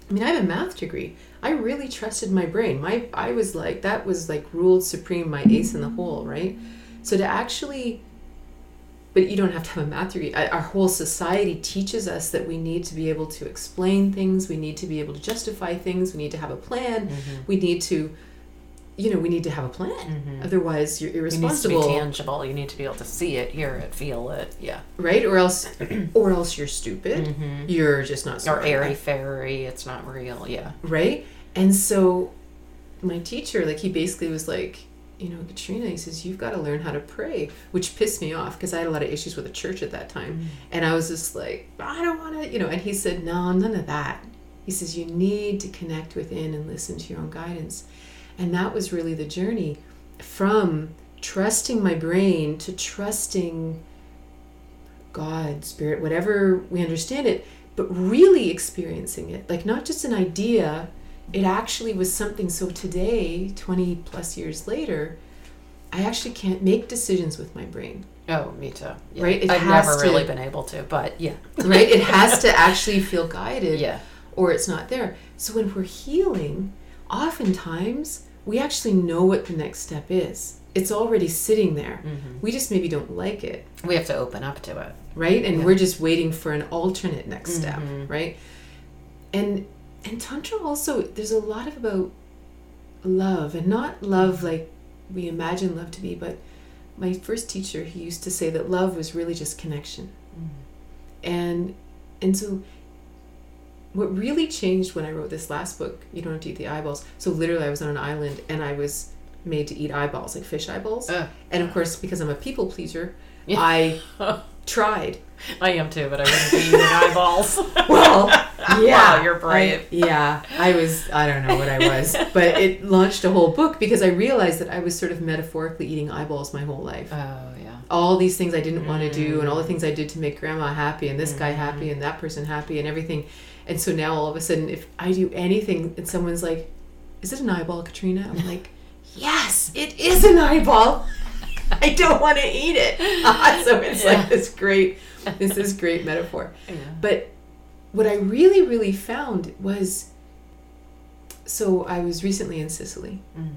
I mean, I have a math degree. I really trusted my brain. My I was like that was like ruled supreme, my ace in the hole, right? So to actually but you don't have to have a math degree. Our whole society teaches us that we need to be able to explain things, we need to be able to justify things, we need to have a plan, mm-hmm. we need to, you know, we need to have a plan. Mm-hmm. Otherwise, you're irresponsible. It needs to be tangible. You need to be able to see it, hear it, feel it. Yeah. right? Or else, [CLEARS THROAT] or else you're stupid. Mm-hmm. You're just not Or airy fairy. It's not real. Yeah. right? And so my teacher, like he basically was like, you know, Katrina, he says, you've got to learn how to pray, which pissed me off because I had a lot of issues with the church at that time. Mm. And I was just like, I don't want to, you know, and he said, no, none of that. He says, you need to connect within and listen to your own guidance. And that was really the journey from trusting my brain to trusting God, spirit, whatever we understand it, but really experiencing it. Like not just an idea, it actually was something. So today, 20 plus years later, I actually can't make decisions with my brain. Oh, me too. Yeah. Right? It I've never to- really been able to, but yeah. [LAUGHS] Right? it has to actually feel guided [LAUGHS] Yeah. or it's not there. So when we're healing, oftentimes we actually know what the next step is. It's already sitting there. Mm-hmm. We just maybe don't like it. We have to open up to it. right and Yeah. we're just waiting for an alternate next step Mhm. right and and tantra also there's a lot of about love and not love like we imagine love to be but my first teacher he used to say that love was really just connection and and so what really changed when i wrote this last book you don't have to eat the eyeballs so literally i was on an island and i was made to eat eyeballs like fish eyeballs Ugh. and of course because i'm a people pleaser Yeah. i [LAUGHS] tried I am too, but I wouldn't be eating eyeballs. [LAUGHS] well, [LAUGHS] yeah, Wow, you're brave. I- yeah, I was. I don't know what I was, but it launched a whole book because I realized that I was sort of metaphorically eating eyeballs my whole life. Oh yeah. All these things I didn't want to do, and all the Mm. things I did to make grandma happy, and this guy Mm-hmm. happy, and that person happy, and everything. And so now all of a sudden, if I do anything, and someone's like, "Is it an eyeball, Katrina?" I'm like, "Yes, it is an eyeball." [LAUGHS] I don't want to eat it. [LAUGHS] so it's Yeah. like this great, this is great metaphor. [LAUGHS] Yeah. But what I really, really found was so I was recently in Sicily Mm.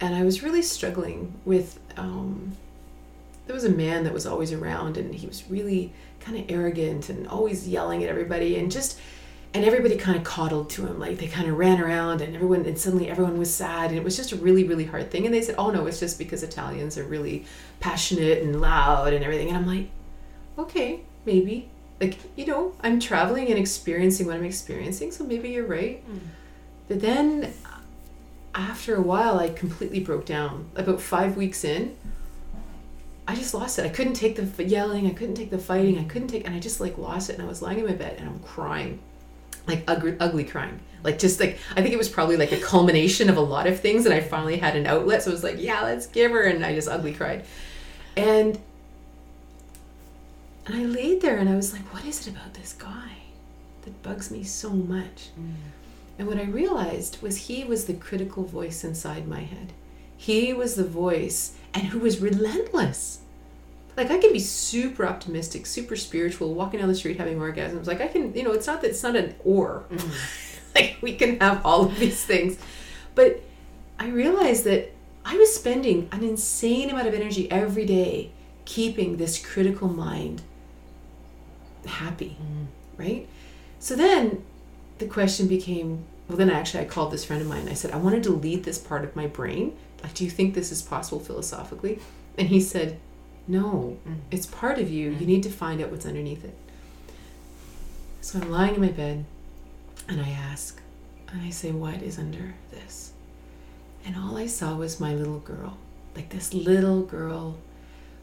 and I was really struggling with. Um, there was a man that was always around and he was really kind of arrogant and always yelling at everybody and just. And everybody kind of coddled to him, like they kind of ran around, and everyone, and suddenly everyone was sad, and it was just a really, really hard thing. And they said, "Oh no, it's just because Italians are really passionate and loud and everything." And I'm like, okay, maybe. Like, you know, I'm traveling and experiencing what I'm experiencing, so maybe you're right. Mm. But then after a while, I completely broke down. About five weeks in, I just lost it. I couldn't take the yelling, I couldn't take the fighting, I couldn't take, and I just like lost it. And I was lying in my bed and I'm crying, like ugly, ugly crying. Like, just like, I think it was probably like a culmination of a lot of things, and I finally had an outlet. So I was like, yeah, let's give her. And I just ugly cried. And and I laid there and I was like, what is it about this guy that bugs me so much? Mm. And what I realized was he was the critical voice inside my head. He was the voice and who was relentless. Like I can be super optimistic, super spiritual, walking down the street having orgasms. Like I can, you know, it's not that it's not an or. Mm. [LAUGHS] like we can have all of these things. But I realized that I was spending an insane amount of energy every day keeping this critical mind happy, mm. right? So then the question became well, then actually I called this friend of mine. I said, I want to delete this part of my brain. Like, do you think this is possible philosophically? And he said, No, mm. it's part of you. You mm. need to find out what's underneath it. So I'm lying in my bed and I ask, and I say, What is under this? And all I saw was my little girl, like this little girl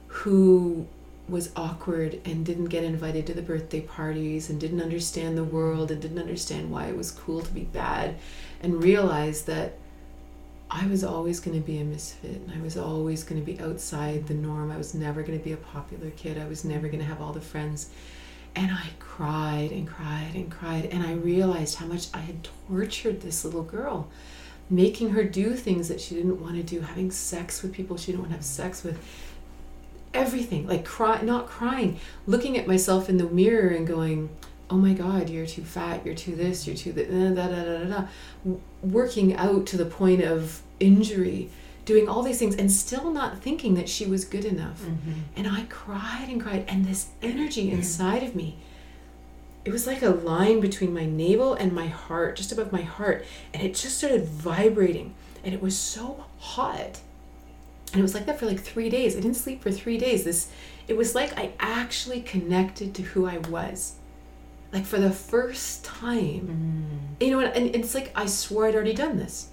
who was awkward and didn't get invited to the birthday parties and didn't understand the world and didn't understand why it was cool to be bad and realized that I was always going to be a misfit and I was always going to be outside the norm. I was never going to be a popular kid. I was never going to have all the friends. And I cried and cried and cried. And I realized how much I had tortured this little girl, making her do things that she didn't want to do, having sex with people she didn't want to have sex with everything like cry not crying looking at myself in the mirror and going oh my god you're too fat you're too this you're too that da, da, da, da, da. Working out to the point of injury doing all these things and still not thinking that she was good enough and i cried and cried and this energy inside of me it was like a line between my navel and my heart just above my heart and it just started vibrating and it was so hot and it was like that for like three days. I didn't sleep for three days. This, it was like I actually connected to who I was, like for the first time. Mm. You know, and, and it's like I swore I'd already done this.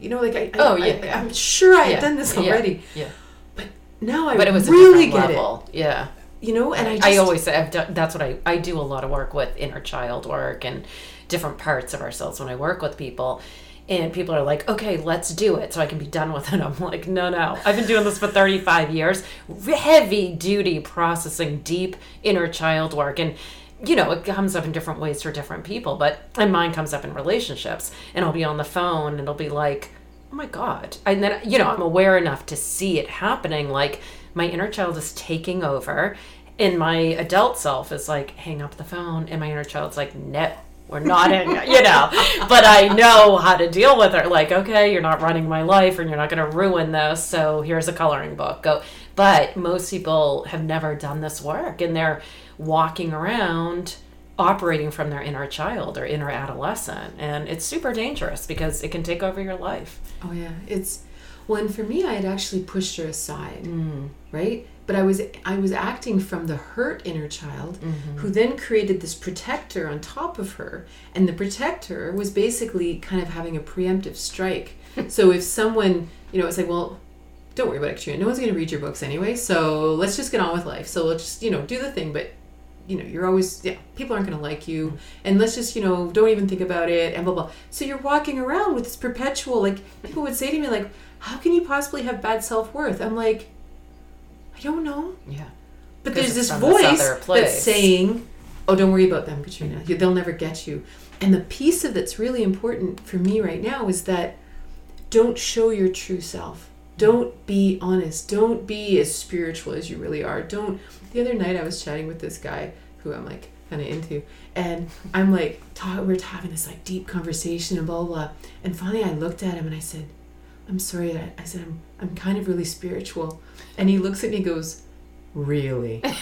You know, like I, I Oh, I, yeah. I'm sure I had Yeah, done this already. Yeah. But now I But it was really a get level. Yeah. You know, and I just, I always say I've done, that's what I I do a lot of work with inner child work and different parts of ourselves when I work with people. And people are like, okay, let's do it so I can be done with it. [LAUGHS] I'm like, no, no. I've been doing this for 35 years. Heavy duty processing, deep inner child work. And, you know, it comes up in different ways for different people. But, and mine comes up in relationships. And I'll be on the phone and it'll be like, oh my god and then you know i'm aware enough to see it happening like my inner child is taking over and my adult self is like hang up the phone and my inner child's like no we're not in [LAUGHS] you know but i know how to deal with it like okay you're not running my life and you're not going to ruin this so here's a coloring book go but most people have never done this work and they're walking around operating from their inner child or inner adolescent and it's super dangerous because it can take over your life Oh yeah, it's well, and for me, I had actually pushed her aside, Mm. right? But I was I was acting from the hurt inner child, Mm-hmm. who then created this protector on top of her, and the protector was basically kind of having a preemptive strike. [LAUGHS] so if someone, you know, it's like, well, don't worry about it, Katrina. No one's going to read your books anyway, so let's just get on with life. So let's just, you know, do the thing, but you know, you're always, yeah, people aren't going to like you. And let's just, you know, don't even think about it and blah, blah. So you're walking around with this perpetual, like, people would say to me, like, how can you possibly have bad self worth? I'm like, I don't know. yeah But there's this voice that's saying, oh, don't worry about them, Katrina. They'll never get you. And the piece of that's really important for me right now is that don't show your true self. Don't be honest. Don't be as spiritual as you really are. Don't. The other night I was chatting with this guy who I'm like kind of into, and I'm like, ta- we're having this like deep conversation and blah blah blah. And finally I looked at him and I said, I'm sorry. I, I said I'm I'm kind of really spiritual, and he looks at me and goes, Really? [LAUGHS] [LAUGHS]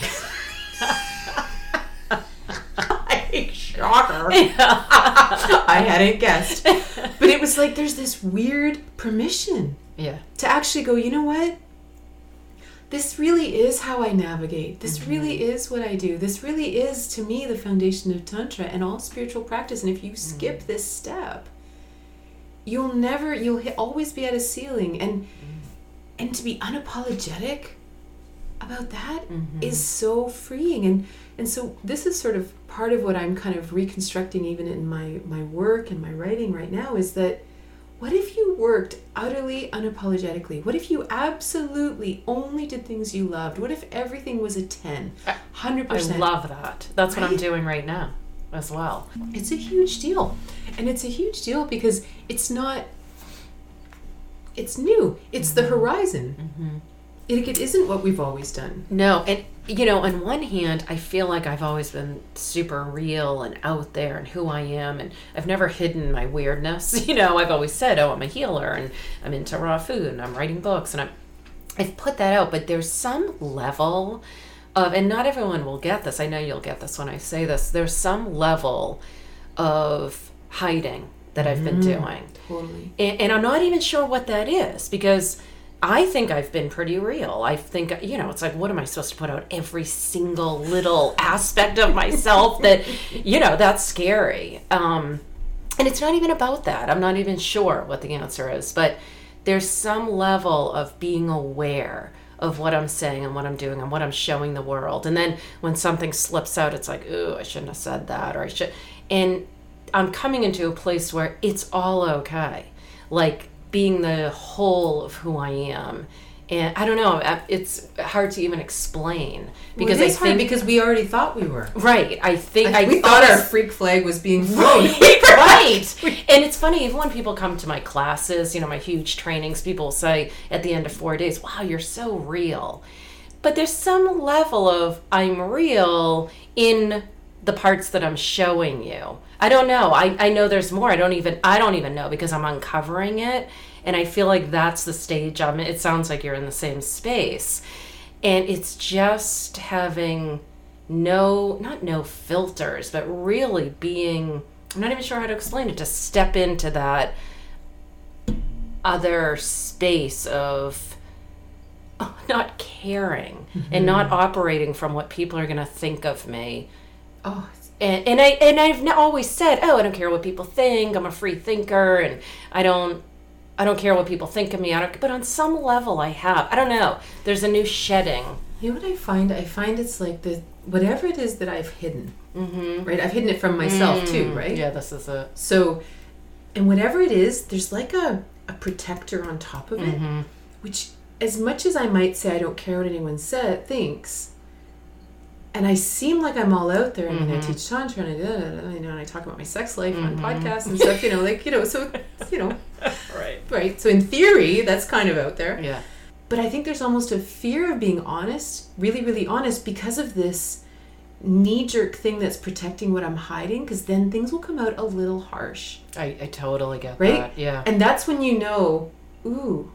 Shocker. [LAUGHS] I hadn't guessed. But it was like there's this weird permission yeah to actually go, you know what? This really is how I navigate. This mm-hmm. really is what I do. This really is, to me, the foundation of Tantra and all spiritual practice. And if you mm. skip this step, you'll never, you'll hit, always be at a ceiling. And mm. and to be unapologetic about that mm-hmm. is so freeing. And and so this is sort of part of what I'm kind of reconstructing, even in my my work and my writing right now, is that what if you worked utterly unapologetically? What if you absolutely only did things you loved? What if everything was a 10? 100%. i love that that's what i'm doing right now as well It's a huge deal. And it's a huge deal because it's not it's new. It's the mm-hmm. horizon. Mm-hmm. It, it isn't what we've always done. No, and you know, on one hand, I feel like I've always been super real and out there and who I am, and I've never hidden my weirdness. [LAUGHS] You know, I've always said, "Oh, I'm a healer, and I'm into raw food, and I'm writing books, and I'm." I've put that out, but there's some level of, and not everyone will get this. I know you'll get this when I say this. There's some level of hiding that I've been mm-hmm. doing. Totally. And, and I'm not even sure what that is because I think I've been pretty real. I think, you know, it's like, what am I supposed to put out every single little aspect of myself that, [LAUGHS] you know, that's scary. Um, and it's not even about that. I'm not even sure what the answer is, but there's some level of being aware of what I'm saying and what I'm doing and what I'm showing the world. And then when something slips out, it's like, ooh, I shouldn't have said that, or I should. And I'm coming into a place where it's all okay. Like being the whole of who I am. And I don't know, uh, it's hard to even explain because Because I think because we already thought we were. right. I think I we thought our freak flag was being flown. [LAUGHS] right. [LAUGHS] And it's funny, even when people come to my classes, you know, my huge trainings, people say at the end of four days, wow, you're so real. But there's some level of I'm real in the parts that I'm showing you. I don't know. I, I know there's more. I don't even I don't even know because I'm uncovering it. And I feel like that's the stage I'm. It sounds like you're in the same space. And it's just having no not no filters but really being i'm not even sure how to explain it to step into that other space of uh, not caring and not operating from what people are going to think of me Oh, and, and I and I've always said, oh, I don't care what people think. I'm a free thinker, and I don't I don't care what people think of me. I don't. But on some level, I have. I don't know. There's a new shedding. you know what I find? I find it's like the whatever it is that I've hidden, Mm-hmm. right? I've hidden it from myself too, right? Yeah, this is a. So, and whatever it is, there's like a, a protector on top of it, which, as much as I might say I don't care what anyone said, thinks, and I seem like I'm all out there. I mean, I Mhm. teach tantra and I, da, da, da, you know, and I talk about my sex life on Mhm. podcasts and stuff. You know, like you know, so [LAUGHS] you know, right. right. So in theory, that's kind of out there. Yeah. But I think there's almost a fear of being honest, really, really honest, because of this knee jerk thing that's protecting what I'm hiding. Because then things will come out a little harsh, I, I totally get Right? that. Yeah. and that's when you know, ooh,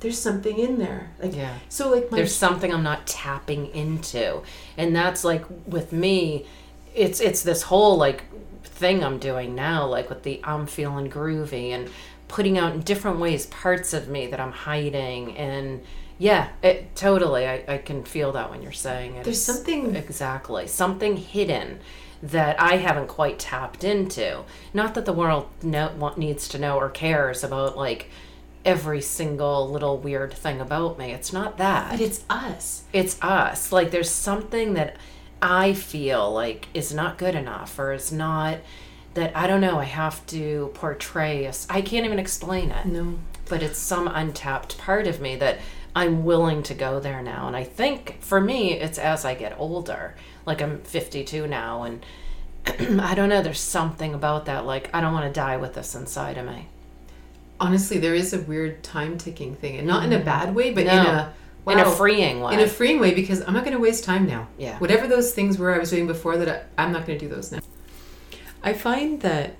there's something in there. Like Yeah. so, like my There's something I'm not tapping into. And that's like with me, it's it's this whole like thing I'm doing now, like with the I'm feeling groovy and putting out in different ways parts of me that I'm hiding and yeah, it totally I, I can feel that when you're saying it. There's It's- something- exactly. Something hidden that I haven't quite tapped into. Not that the world want, needs to know or cares about like every single little weird thing about me. It's not that but it's us. it's us. Like there's something that I feel like is not good enough or is not that I don't know, I have to portray as I can't even explain it. No, But it's some untapped part of me that I'm willing to go there now. And I think for me it's as I get older. Like I'm 52 now and [CLEARS THROAT] I don't know, there's something about that like I don't want to die with this inside of me. Honestly, there is a weird time ticking thing, and not in a bad way, but in No. a In a freeing way. in a freeing way because I'm not going to waste time now. Yeah. Whatever those things were I was doing before that I, I'm not going to do those now. I find that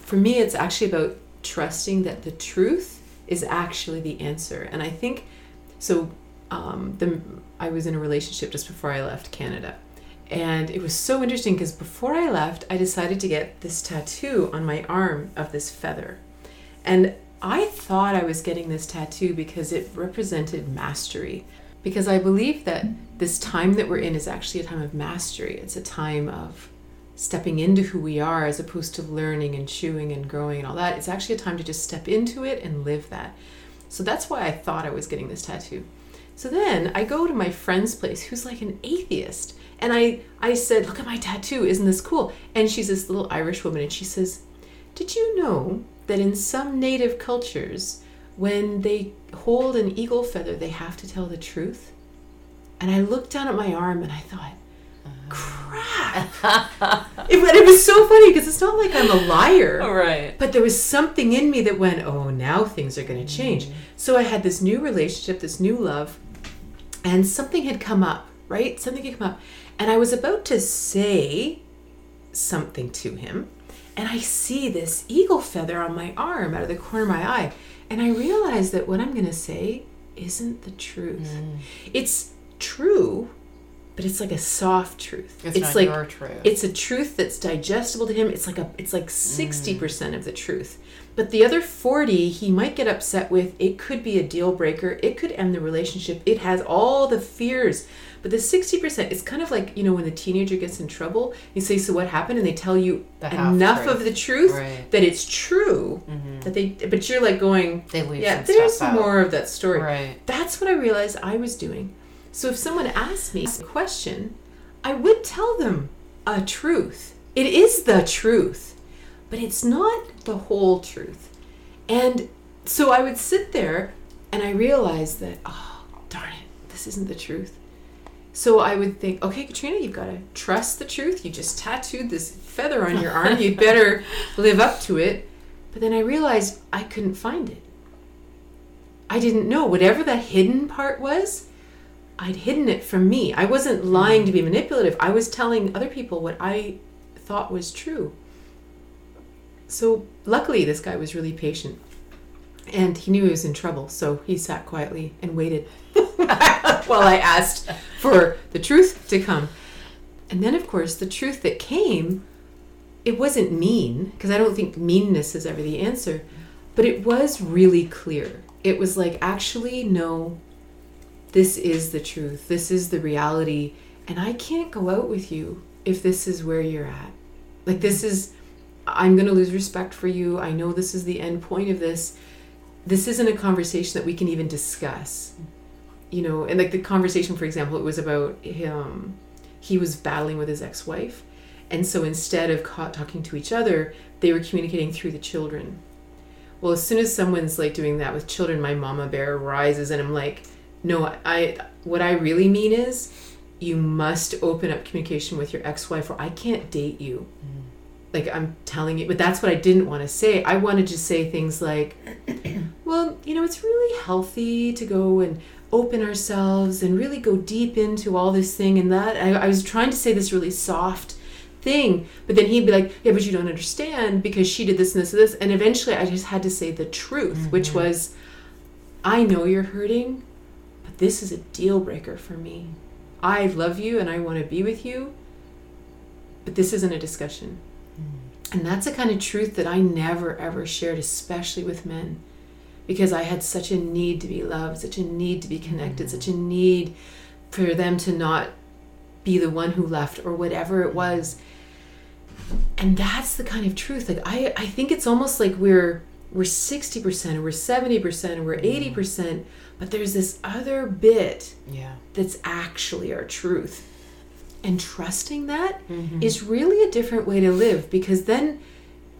for me it's actually about trusting that the truth is actually the answer. And I think so um the I was in a relationship just before I left Canada. And it was so interesting because before I left, I decided to get this tattoo on my arm of this feather. And I thought I was getting this tattoo because it represented mastery. Because I believe that this time that we're in is actually a time of mastery. It's a time of stepping into who we are as opposed to learning and chewing and growing and all that. It's actually a time to just step into it and live that. So that's why I thought I was getting this tattoo. So then I go to my friend's place who's like an atheist. And I, I said, Look at my tattoo. Isn't this cool? And she's this little Irish woman. And she says, Did you know that in some native cultures, when they hold an eagle feather, they have to tell the truth? And I looked down at my arm and I thought, uh-huh. crap. it, but it was so funny because it's not like I'm a liar. [LAUGHS] right. But there was something in me that went, oh, now things are going to change. Mm-hmm. So I had this new relationship, this new love, and something had come up, right? Something had come up. And I was about to say something to him, and I see this eagle feather on my arm out of the corner of my eye. And I realize that what I'm going to say isn't the truth. Mm. It's true, but it's like a soft truth. It's, not like it's a truth that's digestible to him. It's like a it's like 60% of the mm. truth. But the other 40 he might get upset with. It could be a deal breaker. It could end the relationship. It has all the fears. But the 60% is kind of like, you know, when the teenager gets in trouble, you say, So what happened? And they tell you The enough of the truth Right. that it's true. Mm-hmm. That they but you're like going, They leave Yeah, there's stuff out. more of that story. Right. That's what I realized I was doing. So if someone asked me a question, I would tell them a truth. It is the truth, but it's not the whole truth. And so I would sit there and I realized that, oh, darn it, this isn't the truth. So I would think, okay, Katrina, you've got to trust the truth. You just tattooed this feather on your arm. You better [LAUGHS] live up to it. But then I realized I couldn't find it. I didn't know. Whatever the hidden part was, I'd hidden it from me. I wasn't lying to be manipulative. I was telling other people what I thought was true. So luckily, this guy was really patient. And he knew he was in trouble, so he sat quietly and waited [LAUGHS] [LAUGHS] while I asked for the truth to come. And then, of course, the truth that came, it wasn't mean, because I don't think meanness is ever the answer, but it was really clear. It was like, actually, no, this is the truth. This is the reality. And I can't go out with you if this is where you're at. Like, this is, I'm going to lose respect for you. I know this is the end point of this. This isn't a conversation that we can even discuss. You know, and like the conversation, for example, it was about him, he was battling with his ex wife. And so instead of ca- talking to each other, they were communicating through the children. Well, as soon as someone's like doing that with children, my mama bear rises and I'm like, no, I what I really mean is you must open up communication with your ex-wife or I can't date you. Mm. Like I'm telling you, but that's what I didn't want to say. I wanted to say things like, [CLEARS THROAT] well, you know, it's really healthy to go and open ourselves and really go deep into all this thing and that. I, I was trying to say this really soft thing, but then he'd be like, yeah, but you don't understand because she did this and this and this. And eventually I just had to say the truth, which mm-hmm. was, I know you're hurting, but this is a deal breaker for me. I love you and I want to be with you, but this isn't a discussion. Mm. And that's a kind of truth that I never ever shared, especially with men, because I had such a need to be loved, such a need to be connected, such a need for them to not be the one who left or whatever it was. And that's the kind of truth. Like I, I think it's almost like we're we're 60% or we're 70% or we're mm-hmm. 80%, but there's this other bit Yeah. that's actually our truth. And trusting that mm-hmm. is really a different way to live because then,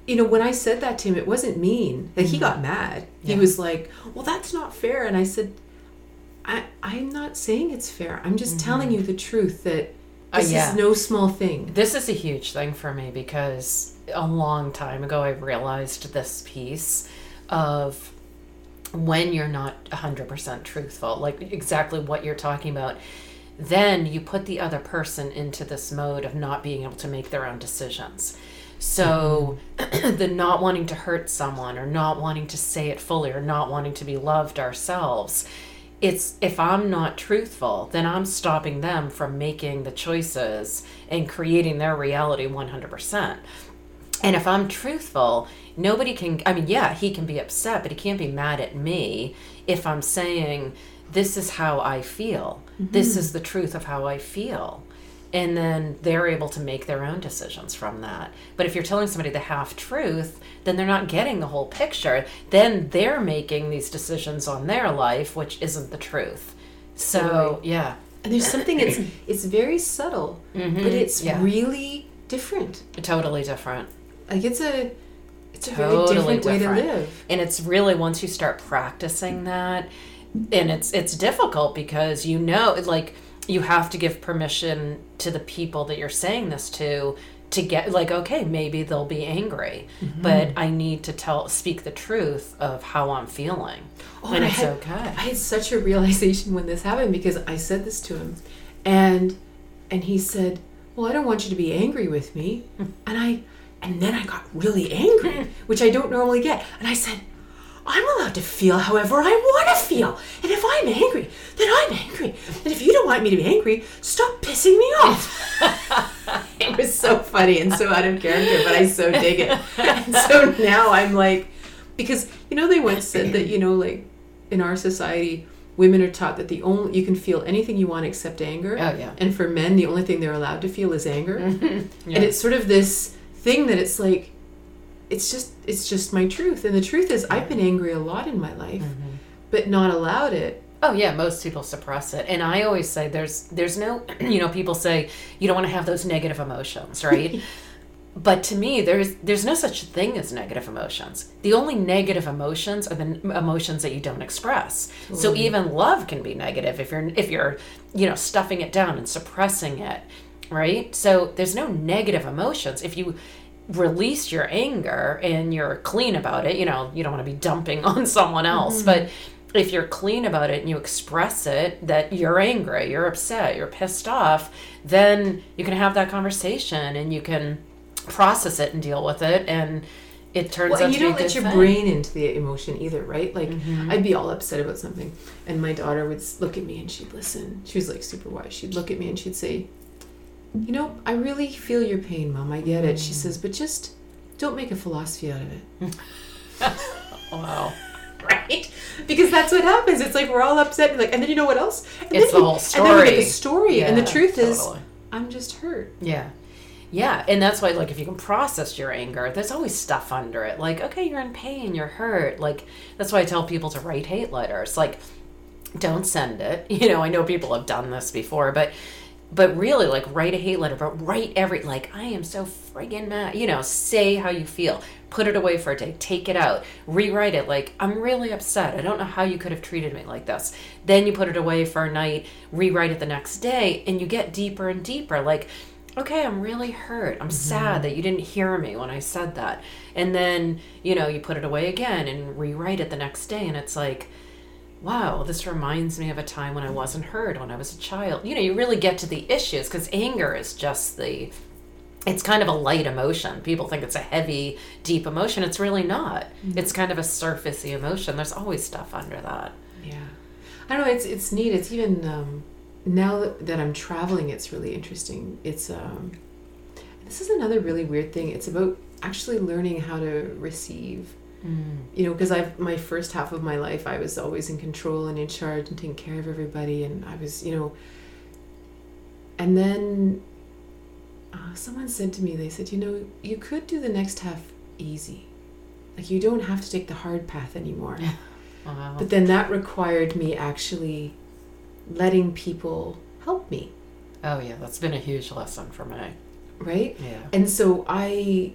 you know, when I said that to him, it wasn't mean. Like he got mad. He was like, "Well, that's not fair." And I said, "I I'm not saying it's fair. I'm just telling you the truth that Uh, this yeah. is no small thing." This is a huge thing for me because a long time ago I realized this piece of when you're not 100% truthful, like exactly what you're talking about, then you put the other person into this mode of not being able to make their own decisions. So [CLEARS THROAT] the not wanting to hurt someone or not wanting to say it fully or not wanting to be loved ourselves it's if I'm not truthful, then I'm stopping them from making the choices and creating their reality 100%. And if I'm truthful, nobody can, I mean, yeah, he can be upset, but he can't be mad at me if I'm saying, this is how I feel. This mm-hmm. is the truth of how I feel. And then they're able to make their own decisions from that. But if you're telling somebody the half truth, then they're not getting the whole picture. Then they're making these decisions on their life, which isn't the truth. So, yeah. And there's something it's [CLEARS THROAT] it's very subtle, but it's Mm-hmm. yeah. really different. Totally different. Like it's a it's a Totally very different, way to live. and it's really once you start practicing that and it's it's difficult because you know like you have to give permission to the people that you're saying this to to get like okay maybe they'll be angry Mm-hmm. but i need to tell speak the truth of how i'm feeling Oh, and I it's had- okay I had such a realization when this happened because I said this to him, and and he said, "Well, I don't want you to be angry with me," and I and then I got really angry, which I don't normally get, and I said. I'm allowed to feel however I want to feel. And if I'm angry, then I'm angry. And if you don't want me to be angry, stop pissing me off. [LAUGHS] it was so funny and so out of character, but I so dig it. And so now I'm like, because you know they once said that you know like in our society women are taught that the only you can feel anything you want except anger. Oh, yeah. And for men, the only thing they're allowed to feel is anger. [LAUGHS] Yeah. And it's sort of this thing that it's like, it's just it's just my truth. And the truth is, I've been angry a lot in my life, Mm-hmm. but not allowed it. Oh yeah, most people suppress it. And I always say there's there's no [CLEARS THROAT] you know, people say you don't want to have those negative emotions, right? [LAUGHS] but to me there's there's no such thing as negative emotions. The only negative emotions are the n- emotions that you don't express. So even love can be negative if you're if you're, you know, stuffing it down and suppressing it, right? So there's no negative emotions if you release your anger and you're clean about it, you know, you don't want to be dumping [LAUGHS] on someone else, but if you're clean about it and you express it that you're angry, you're upset, you're pissed off, then you can have that conversation and you can process it and deal with it and it turns Well, out you don't let your thing. brain into the emotion either, right? Like Mm-hmm. I'd be all upset about something, and my daughter would look at me and she'd listen. She was like super wise. She'd look at me and she'd say, "You know, I really feel your pain, Mom. I get it." She says, "But just don't make a philosophy out of it." [LAUGHS] wow. [LAUGHS] right? Because that's what happens. It's like we're all upset, and like, and then you know what else? And It's then the you- whole And then we make a story. story, and the Yeah, truth is. I'm just hurt. Yeah. Yeah, and that's why like if you can process your anger, there's always stuff under it. Like, okay, you're in pain, you're hurt. Like that's why I tell people to write hate letters. Like don't send it. [LAUGHS] You know, I know people have done this before, but but really like write a hate letter but write every like i am so friggin mad you know say how you feel. Put it away for a day. Take it out. Rewrite it. Like i'm really upset. I don't know how you could have treated me like this. Then you put it away for a night rewrite it the next day and you get deeper and deeper. Like okay i'm really hurt. I'm mm-hmm. sad that you didn't hear me when i said that. And then you know you put it away again and rewrite it the next day and it's like wow, this reminds me of a time when I wasn't heard when I was a child. You know, you really get to the issues because anger is just the, it's kind of a light emotion. People think it's a heavy, deep emotion. It's really not. Mm-hmm. It's kind of a surfacey emotion. There's always stuff under that. Yeah. I don't know. It's, it's neat. It's even, um, now that, that I'm traveling, it's really interesting. It's, um, this is another really weird thing. It's about actually learning how to receive Mm. You know, because I my first half of my life I was always in control and in charge and taking care of everybody, and I was you know. And then uh, someone said to me, they said, you know, you could do the next half easy, like you don't have to take the hard path anymore. [LAUGHS] wow. But then that required me actually letting people help me. Oh yeah, that's been a huge lesson for me. Right? Yeah. And so I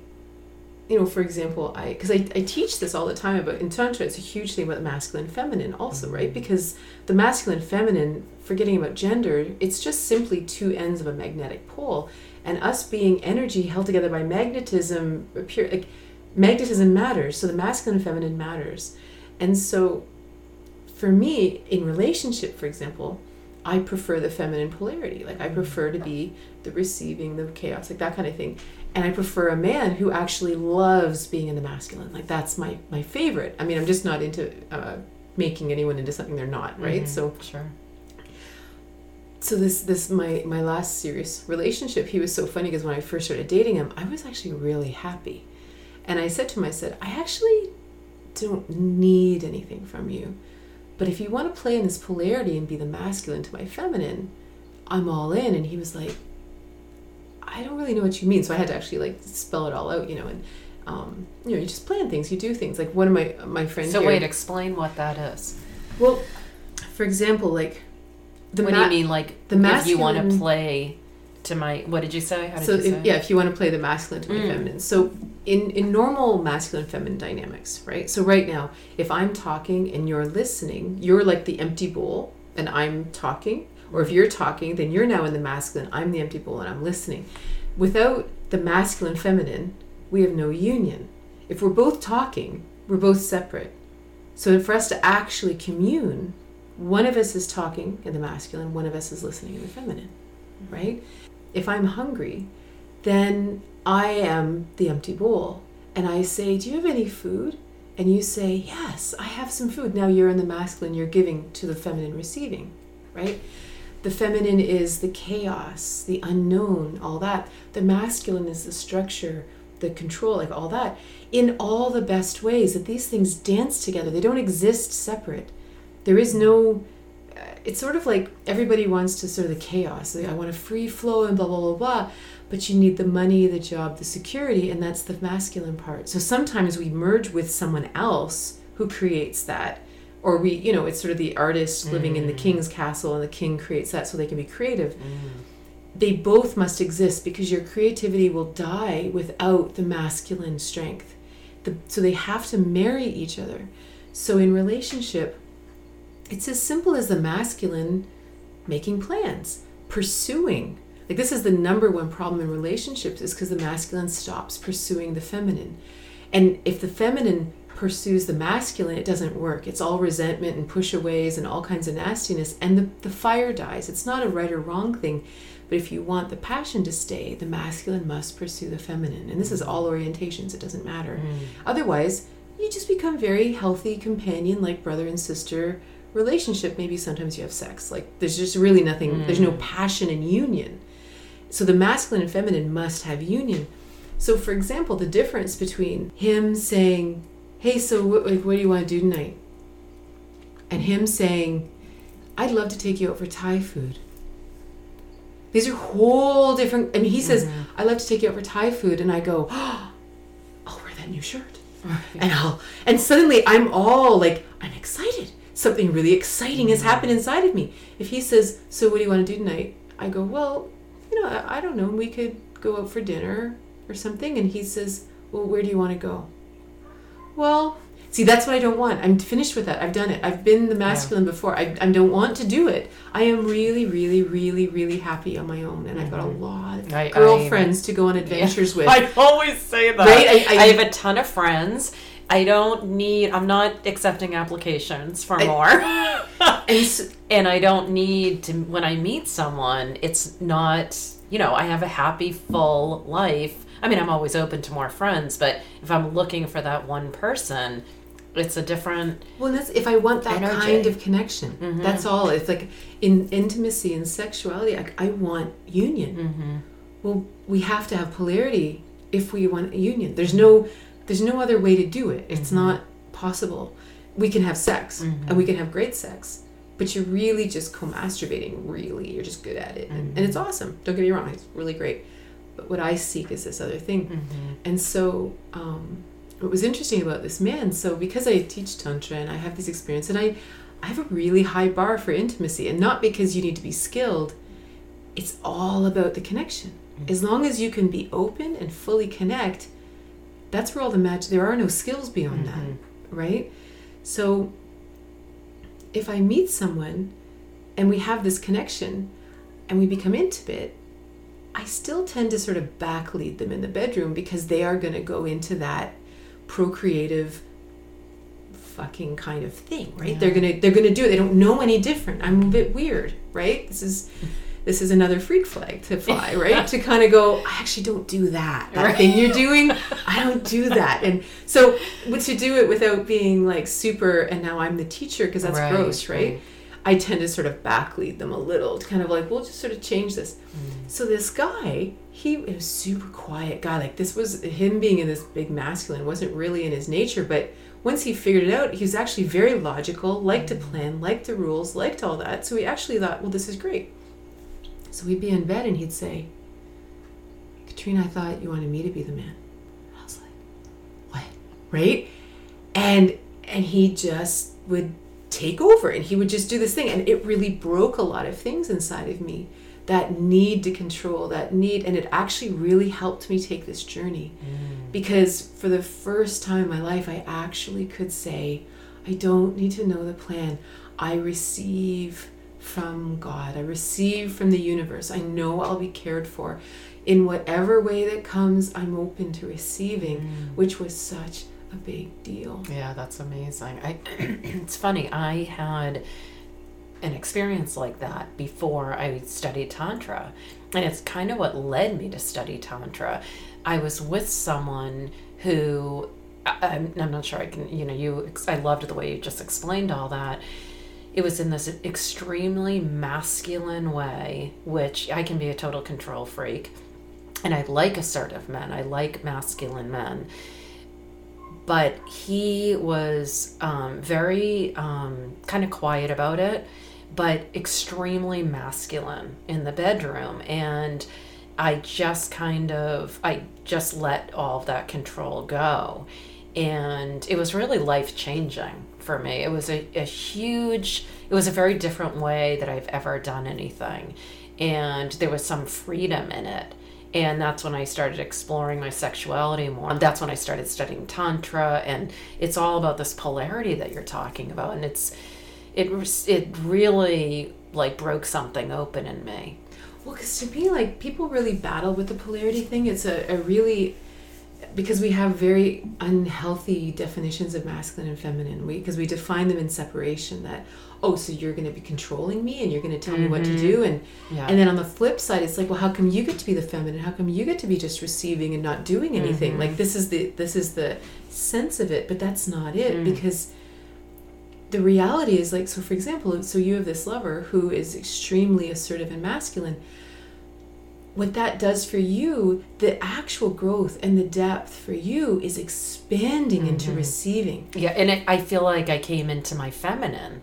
you know, for example, I because I, I teach this all the time about in tantra, it's a huge thing about the masculine feminine also, right? Mm-hmm. Because the masculine feminine, forgetting about gender, it's just simply two ends of a magnetic pole, and us being energy held together by magnetism, pure like magnetism matters. So the masculine and feminine matters, and so for me in relationship, for example, I prefer the feminine polarity. Like I prefer to be the receiving, the chaos, like that kind of thing and I prefer a man who actually loves being in the masculine. Like that's my my favorite. I mean, I'm just not into uh, making anyone into something they're not, right? Mm-hmm. So sure. So this this my my last serious relationship, he was so funny because when I first started dating him, I was actually really happy, and I said to him, I said, I actually don't need anything from you, but if you want to play in this polarity and be the masculine to my feminine, I'm all in. And he was like, I don't really know what you mean. So I had to actually like spell it all out, you know, and um, you know, you just plan things, you do things. Like one of my my friends. So here, wait, explain what that is. Well, for example, like the. What ma- do you mean, like the masculine? If you want to play to my, what did you say? How did so you say? Yeah, if you want to play the masculine to my mm. feminine. So in in normal masculine feminine dynamics, right? So right now, if I'm talking and you're listening, you're like the empty bowl, and I'm talking or if you're talking, then you're now in the masculine, I'm the empty bowl and I'm listening. Without the masculine feminine, we have no union. If we're both talking, we're both separate. So for us to actually commune, one of us is talking in the masculine, one of us is listening in the feminine, right? If I'm hungry, then I am the empty bowl. And I say, Do you have any food? And you say, Yes, I have some food. Now you're in the masculine, you're giving to the feminine receiving, right? The feminine is the chaos, the unknown, all that. The masculine is the structure, the control, like all that, in all the best ways. That these things dance together, they don't exist separate. There is no, it's sort of like everybody wants to sort of the chaos. Like, I want a free flow and blah, blah, blah, blah. But you need the money, the job, the security, and that's the masculine part. So sometimes we merge with someone else who creates that or we you know it's sort of the artist living in the mm. king's castle and the king creates that so they can be creative mm. they both must exist because your creativity will die without the masculine strength the, so they have to marry each other so in relationship it's as simple as the masculine making plans pursuing like this is the number one problem in relationships is because the masculine stops pursuing the feminine and if the feminine pursues the masculine, it doesn't work. It's all resentment and pushaways and all kinds of nastiness, and the, the fire dies. It's not a right or wrong thing, but if you want the passion to stay, the masculine must pursue the feminine. And this is all orientations, it doesn't matter. Mm. Otherwise, you just become very healthy companion, like brother and sister relationship. Maybe sometimes you have sex. Like there's just really nothing, mm. there's no mm. passion and union. So the masculine and feminine must have union. So, for example, the difference between him saying, hey, so what, like, what do you want to do tonight? And him saying, I'd love to take you out for Thai food. These are whole different. I mean, he says, mm-hmm. I'd love to take you out for Thai food. And I go, oh, I'll wear that new shirt. [LAUGHS] and I'll, and suddenly I'm all like, I'm excited. Something really exciting has happened inside of me. If he says, So what do you want to do tonight? I go, well, you know, I, I don't know. We could go out for dinner or something. And he says, well, where do you want to go? Well, see, that's what I don't want. I'm finished with that. I've done it. I've been the masculine before. I, I don't want to do it. I am really, really, really, really happy on my own. And I've got a lot of Mm-hmm. I- I- girlfriends to go on adventures with. I always say that. Right? I- I- I, have a ton of friends. I don't need. I'm not accepting applications for more. [LAUGHS] and and I don't need to when I meet someone, it's not, you know, I have a happy full life. I mean, I'm always open to more friends, but if I'm looking for that one person, it's a different Well, that's if I want that Energy. kind of connection. Mm-hmm. That's all. It's like in intimacy and sexuality. I, I want union. Mm-hmm. Well, we have to have polarity if we want union. There's no, there's no other way to do it. It's mm-hmm. not possible. We can have sex mm-hmm. and we can have great sex, but you're really just co-masturbating. Really, you're just good at it, and, and it's mm-hmm. awesome. Don't get me wrong. It's really great. But what I seek is this other thing. And so, um, what was interesting about this man, so because I teach Tantra and I have this experience, and I, I have a really high bar for intimacy, and not because you need to be skilled, it's all about the connection. As long as you can be open and fully connect, that's where all the magic, there are no skills beyond that, mm-hmm. right? So, if I meet someone and we have this connection and we become intimate, I still tend to sort of backlead them in the bedroom because they are going to go into that procreative fucking kind of thing, right? They're going to they're going to do it. They don't know any different. I'm a bit weird, right? This is this is another freak flag to fly, [LAUGHS] right? to kind of go, I actually don't do that. That Right. thing you're doing, I don't do that. And so, to do it without being like super, and now I'm the teacher because that's Right, gross, right? right. I tend to sort of backlead them a little to kind of like, we'll just sort of change this. Mm. So this guy, he was a super quiet guy. Like this was him being in this big masculine wasn't really in his nature, but once he figured it out, he was actually very logical, liked to mm. plan, liked the rules, liked all that. So he actually thought, well, this is great. So we'd be in bed and he'd say, Katrina, I thought you wanted me to be the man. I was like, what? Right? And and he just would take over and he would just do this thing and it really broke a lot of things inside of me that need to control that need and it actually really helped me take this journey mm. because for the first time in my life i actually could say i don't need to know the plan i receive from god i receive from the universe i know i'll be cared for in whatever way that comes i'm open to receiving mm. which was such a big deal Yeah, that's amazing. I [CLEARS THROAT] it's funny, I had an experience like that before I studied tantra. And it's kind of what led me to study tantra. I was with someone who I'm, I'm not sure I can, you know, you I loved the way you just explained all that. It was in this extremely masculine way, which I can be a total control freak. And I like assertive men. I like masculine men but he was um, very um, kind of quiet about it, but extremely masculine in the bedroom. And I just kind of, I just let all of that control go. And it was really life changing for me. It was a, a huge, it was a very different way that I've ever done anything. And there was some freedom in it and that's when I started exploring my sexuality more. And that's when I started studying tantra, and it's all about this polarity that you're talking about, and it's it it really like broke something open in me. Well, because to me, like people really battle with the polarity thing. It's a, a really because we have very unhealthy definitions of masculine and feminine. Because we define them in separation. That oh, so you're going to be controlling me and you're going to tell me what to do, mm-hmm. and Yeah. and then on the flip side, it's like, well, how come you get to be the feminine? How come you get to be just receiving and not doing anything? Mm-hmm. Like this is the this is the sense of it, but that's not it mm. because the reality is like so for example so you have this lover who is extremely assertive and masculine what that does for you the actual growth and the depth for you is expanding into mm-hmm. receiving Yeah, and it, I feel like I came into my feminine.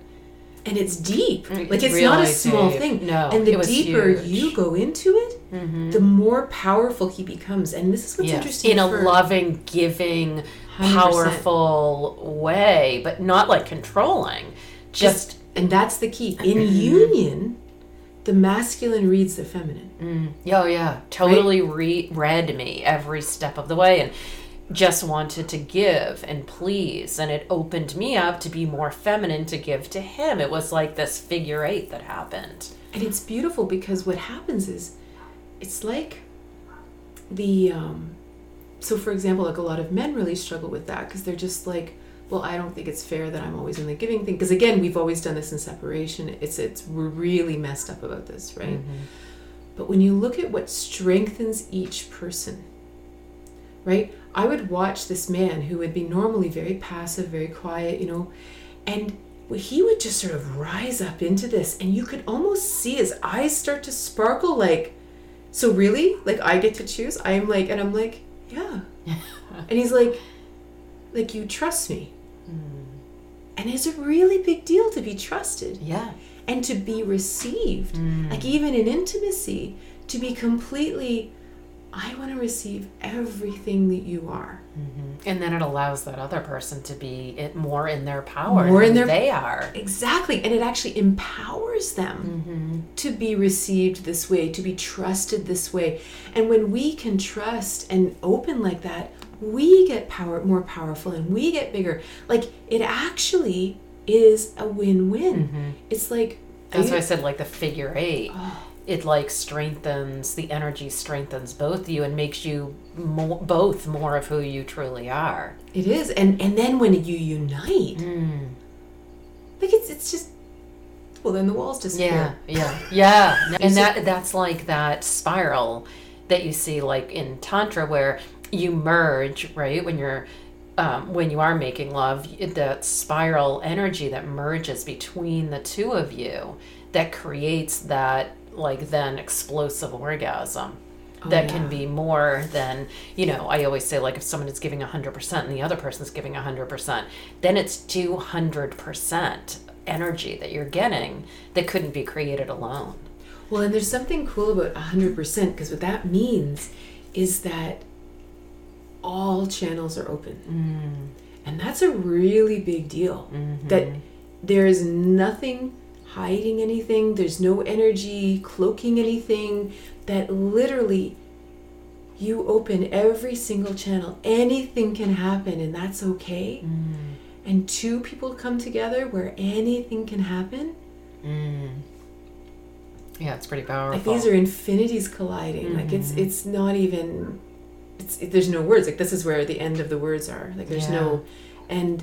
and it's deep Mm, like it's not a small deep. thing No, and the deeper huge. you go into it mm-hmm. the more powerful he becomes and this is what's interesting in a loving, giving, 100%. powerful way, but not like controlling. Just and that's the key in mm-hmm. union the masculine reads the feminine. Mm. Oh yeah, totally re- read me every step of the way, and just wanted to give and please, and it opened me up to be more feminine to give to him. It was like this figure eight that happened. And it's beautiful because what happens is, it's like the um, so for example, like a lot of men really struggle with that because they're just like, well, I don't think it's fair that I'm always in the giving thing. Because again, we've always done this in separation. It's it's we're really messed up about this, right? Mm-hmm. But when you look at what strengthens each person, right? I would watch this man who would be normally very passive, very quiet, you know, and he would just sort of rise up into this, and you could almost see his eyes start to sparkle like, so really? Like I get to choose? I'm like, and I'm like, yeah. [LAUGHS] and he's like, like you trust me. And it's a really big deal to be trusted Yeah. and to be received. Mm. Like even in intimacy, to be completely, I want to receive everything that you are. Mm-hmm. And then it allows that other person to be it more in their power, More in their- they are. Exactly. And it actually empowers them Mm-hmm. to be received this way, to be trusted this way. And when we can trust and open like that, we get power more powerful and we get bigger. Like it actually is a win-win. It's like That's why I said like the figure eight. Oh. It like strengthens the energy, strengthens both you, and makes you mo- both more of who you truly are. it is. And and then when you unite, Mm. like it's it's just well then the walls disappear. Yeah, yeah, yeah. [LAUGHS] And that that's like that spiral that you see like in tantra where you merge, right? When you're um, when you are making love, that spiral energy that merges between the two of you that creates that like then explosive orgasm that yeah. can be more than you know i always say like if someone is giving 100% and the other person's giving 100% then it's 200% energy that you're getting that couldn't be created alone Well, and there's something cool about 100% because what that means is that all channels are open. Mm. And that's a really big deal. Mm-hmm. That there is nothing hiding anything, there's no energy cloaking anything, that literally you open every single channel. Anything can happen, and that's okay. Mm. And two people come together where anything can happen. Mm. yeah it's pretty powerful like these are infinities colliding like it's mm-hmm. it's not even it, there's no words like this is where the end of the words are. Like there's no and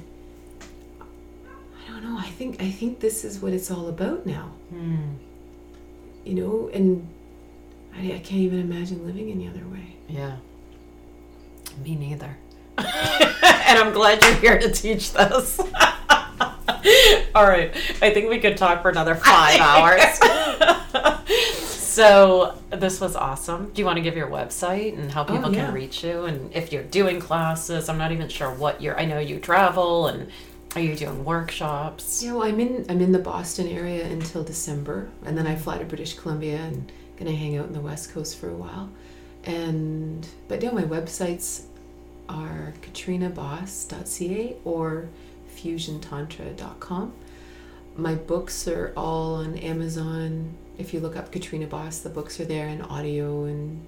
i don't know i think i think this is what it's all about now. Mm. you know and I, I can't even imagine living any other way. Yeah. Me neither. [LAUGHS] And i'm glad you're here to teach this. [LAUGHS] All right i think we could talk for another five [LAUGHS] hours so this was awesome. Do you want to give your website and how people Oh, yeah. can reach you? And if you're doing classes i'm not even sure what you're i know you travel and are you doing workshops? You know i'm in i'm in the boston area until december and then i fly to british columbia and gonna hang out in the west coast for a while. And but yeah, my websites are katrinabos.ca or fusiontantra.com my books are all on amazon if you look up katrina Bos the books are there in audio and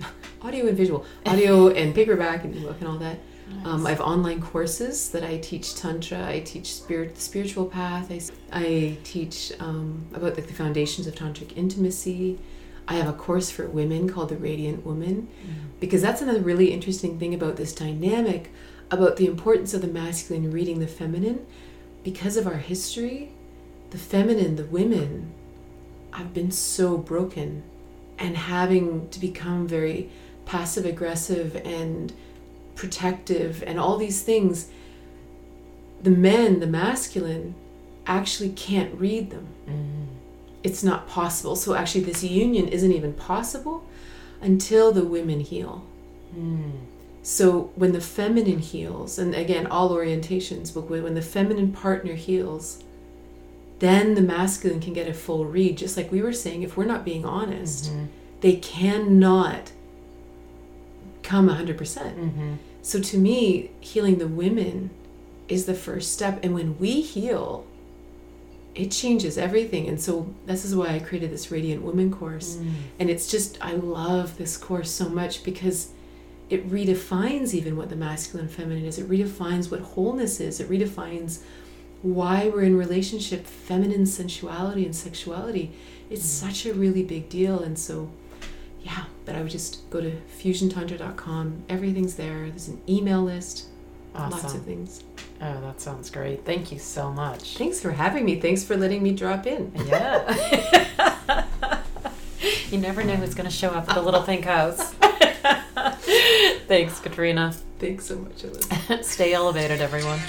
[LAUGHS] audio and visual audio [LAUGHS] and paperback and ebook and all that um, I have online courses that I teach tantra. I teach spirit, the spiritual path. I, I teach um, about like the foundations of tantric intimacy. I have a course for women called the Radiant Woman, because that's another really interesting thing about this dynamic, about the importance of the masculine reading the feminine. Because of our history, the feminine, the women, have been so broken, and having to become very passive aggressive and protective and all these things the men the masculine actually can't read them. Mm-hmm. It's not possible. So actually this union isn't even possible until the women heal. Mm. So when the feminine heals and again all orientations but when the feminine partner heals then the masculine can get a full read just like we were saying if we're not being honest they cannot come 100% mm-hmm. so to me, healing the women is the first step. And when we heal, it changes everything. And so this is why I created this Radiant Woman course. Mm. And it's just, I love this course so much because it redefines even what the masculine feminine is. It redefines what wholeness is. It redefines why we're in relationship, feminine sensuality and sexuality. It's Mm. such a really big deal. And so, yeah, but I would just go to fusiontantra.com. Everything's there. There's an email list, lots of things. Oh, that sounds great. Thank you so much. Thanks for having me. Thanks for letting me drop in. Yeah. [LAUGHS] you never know who's going to show up at the little pink house. [LAUGHS] Thanks, Katrina. Thanks so much, Elizabeth. [LAUGHS] Stay elevated, everyone.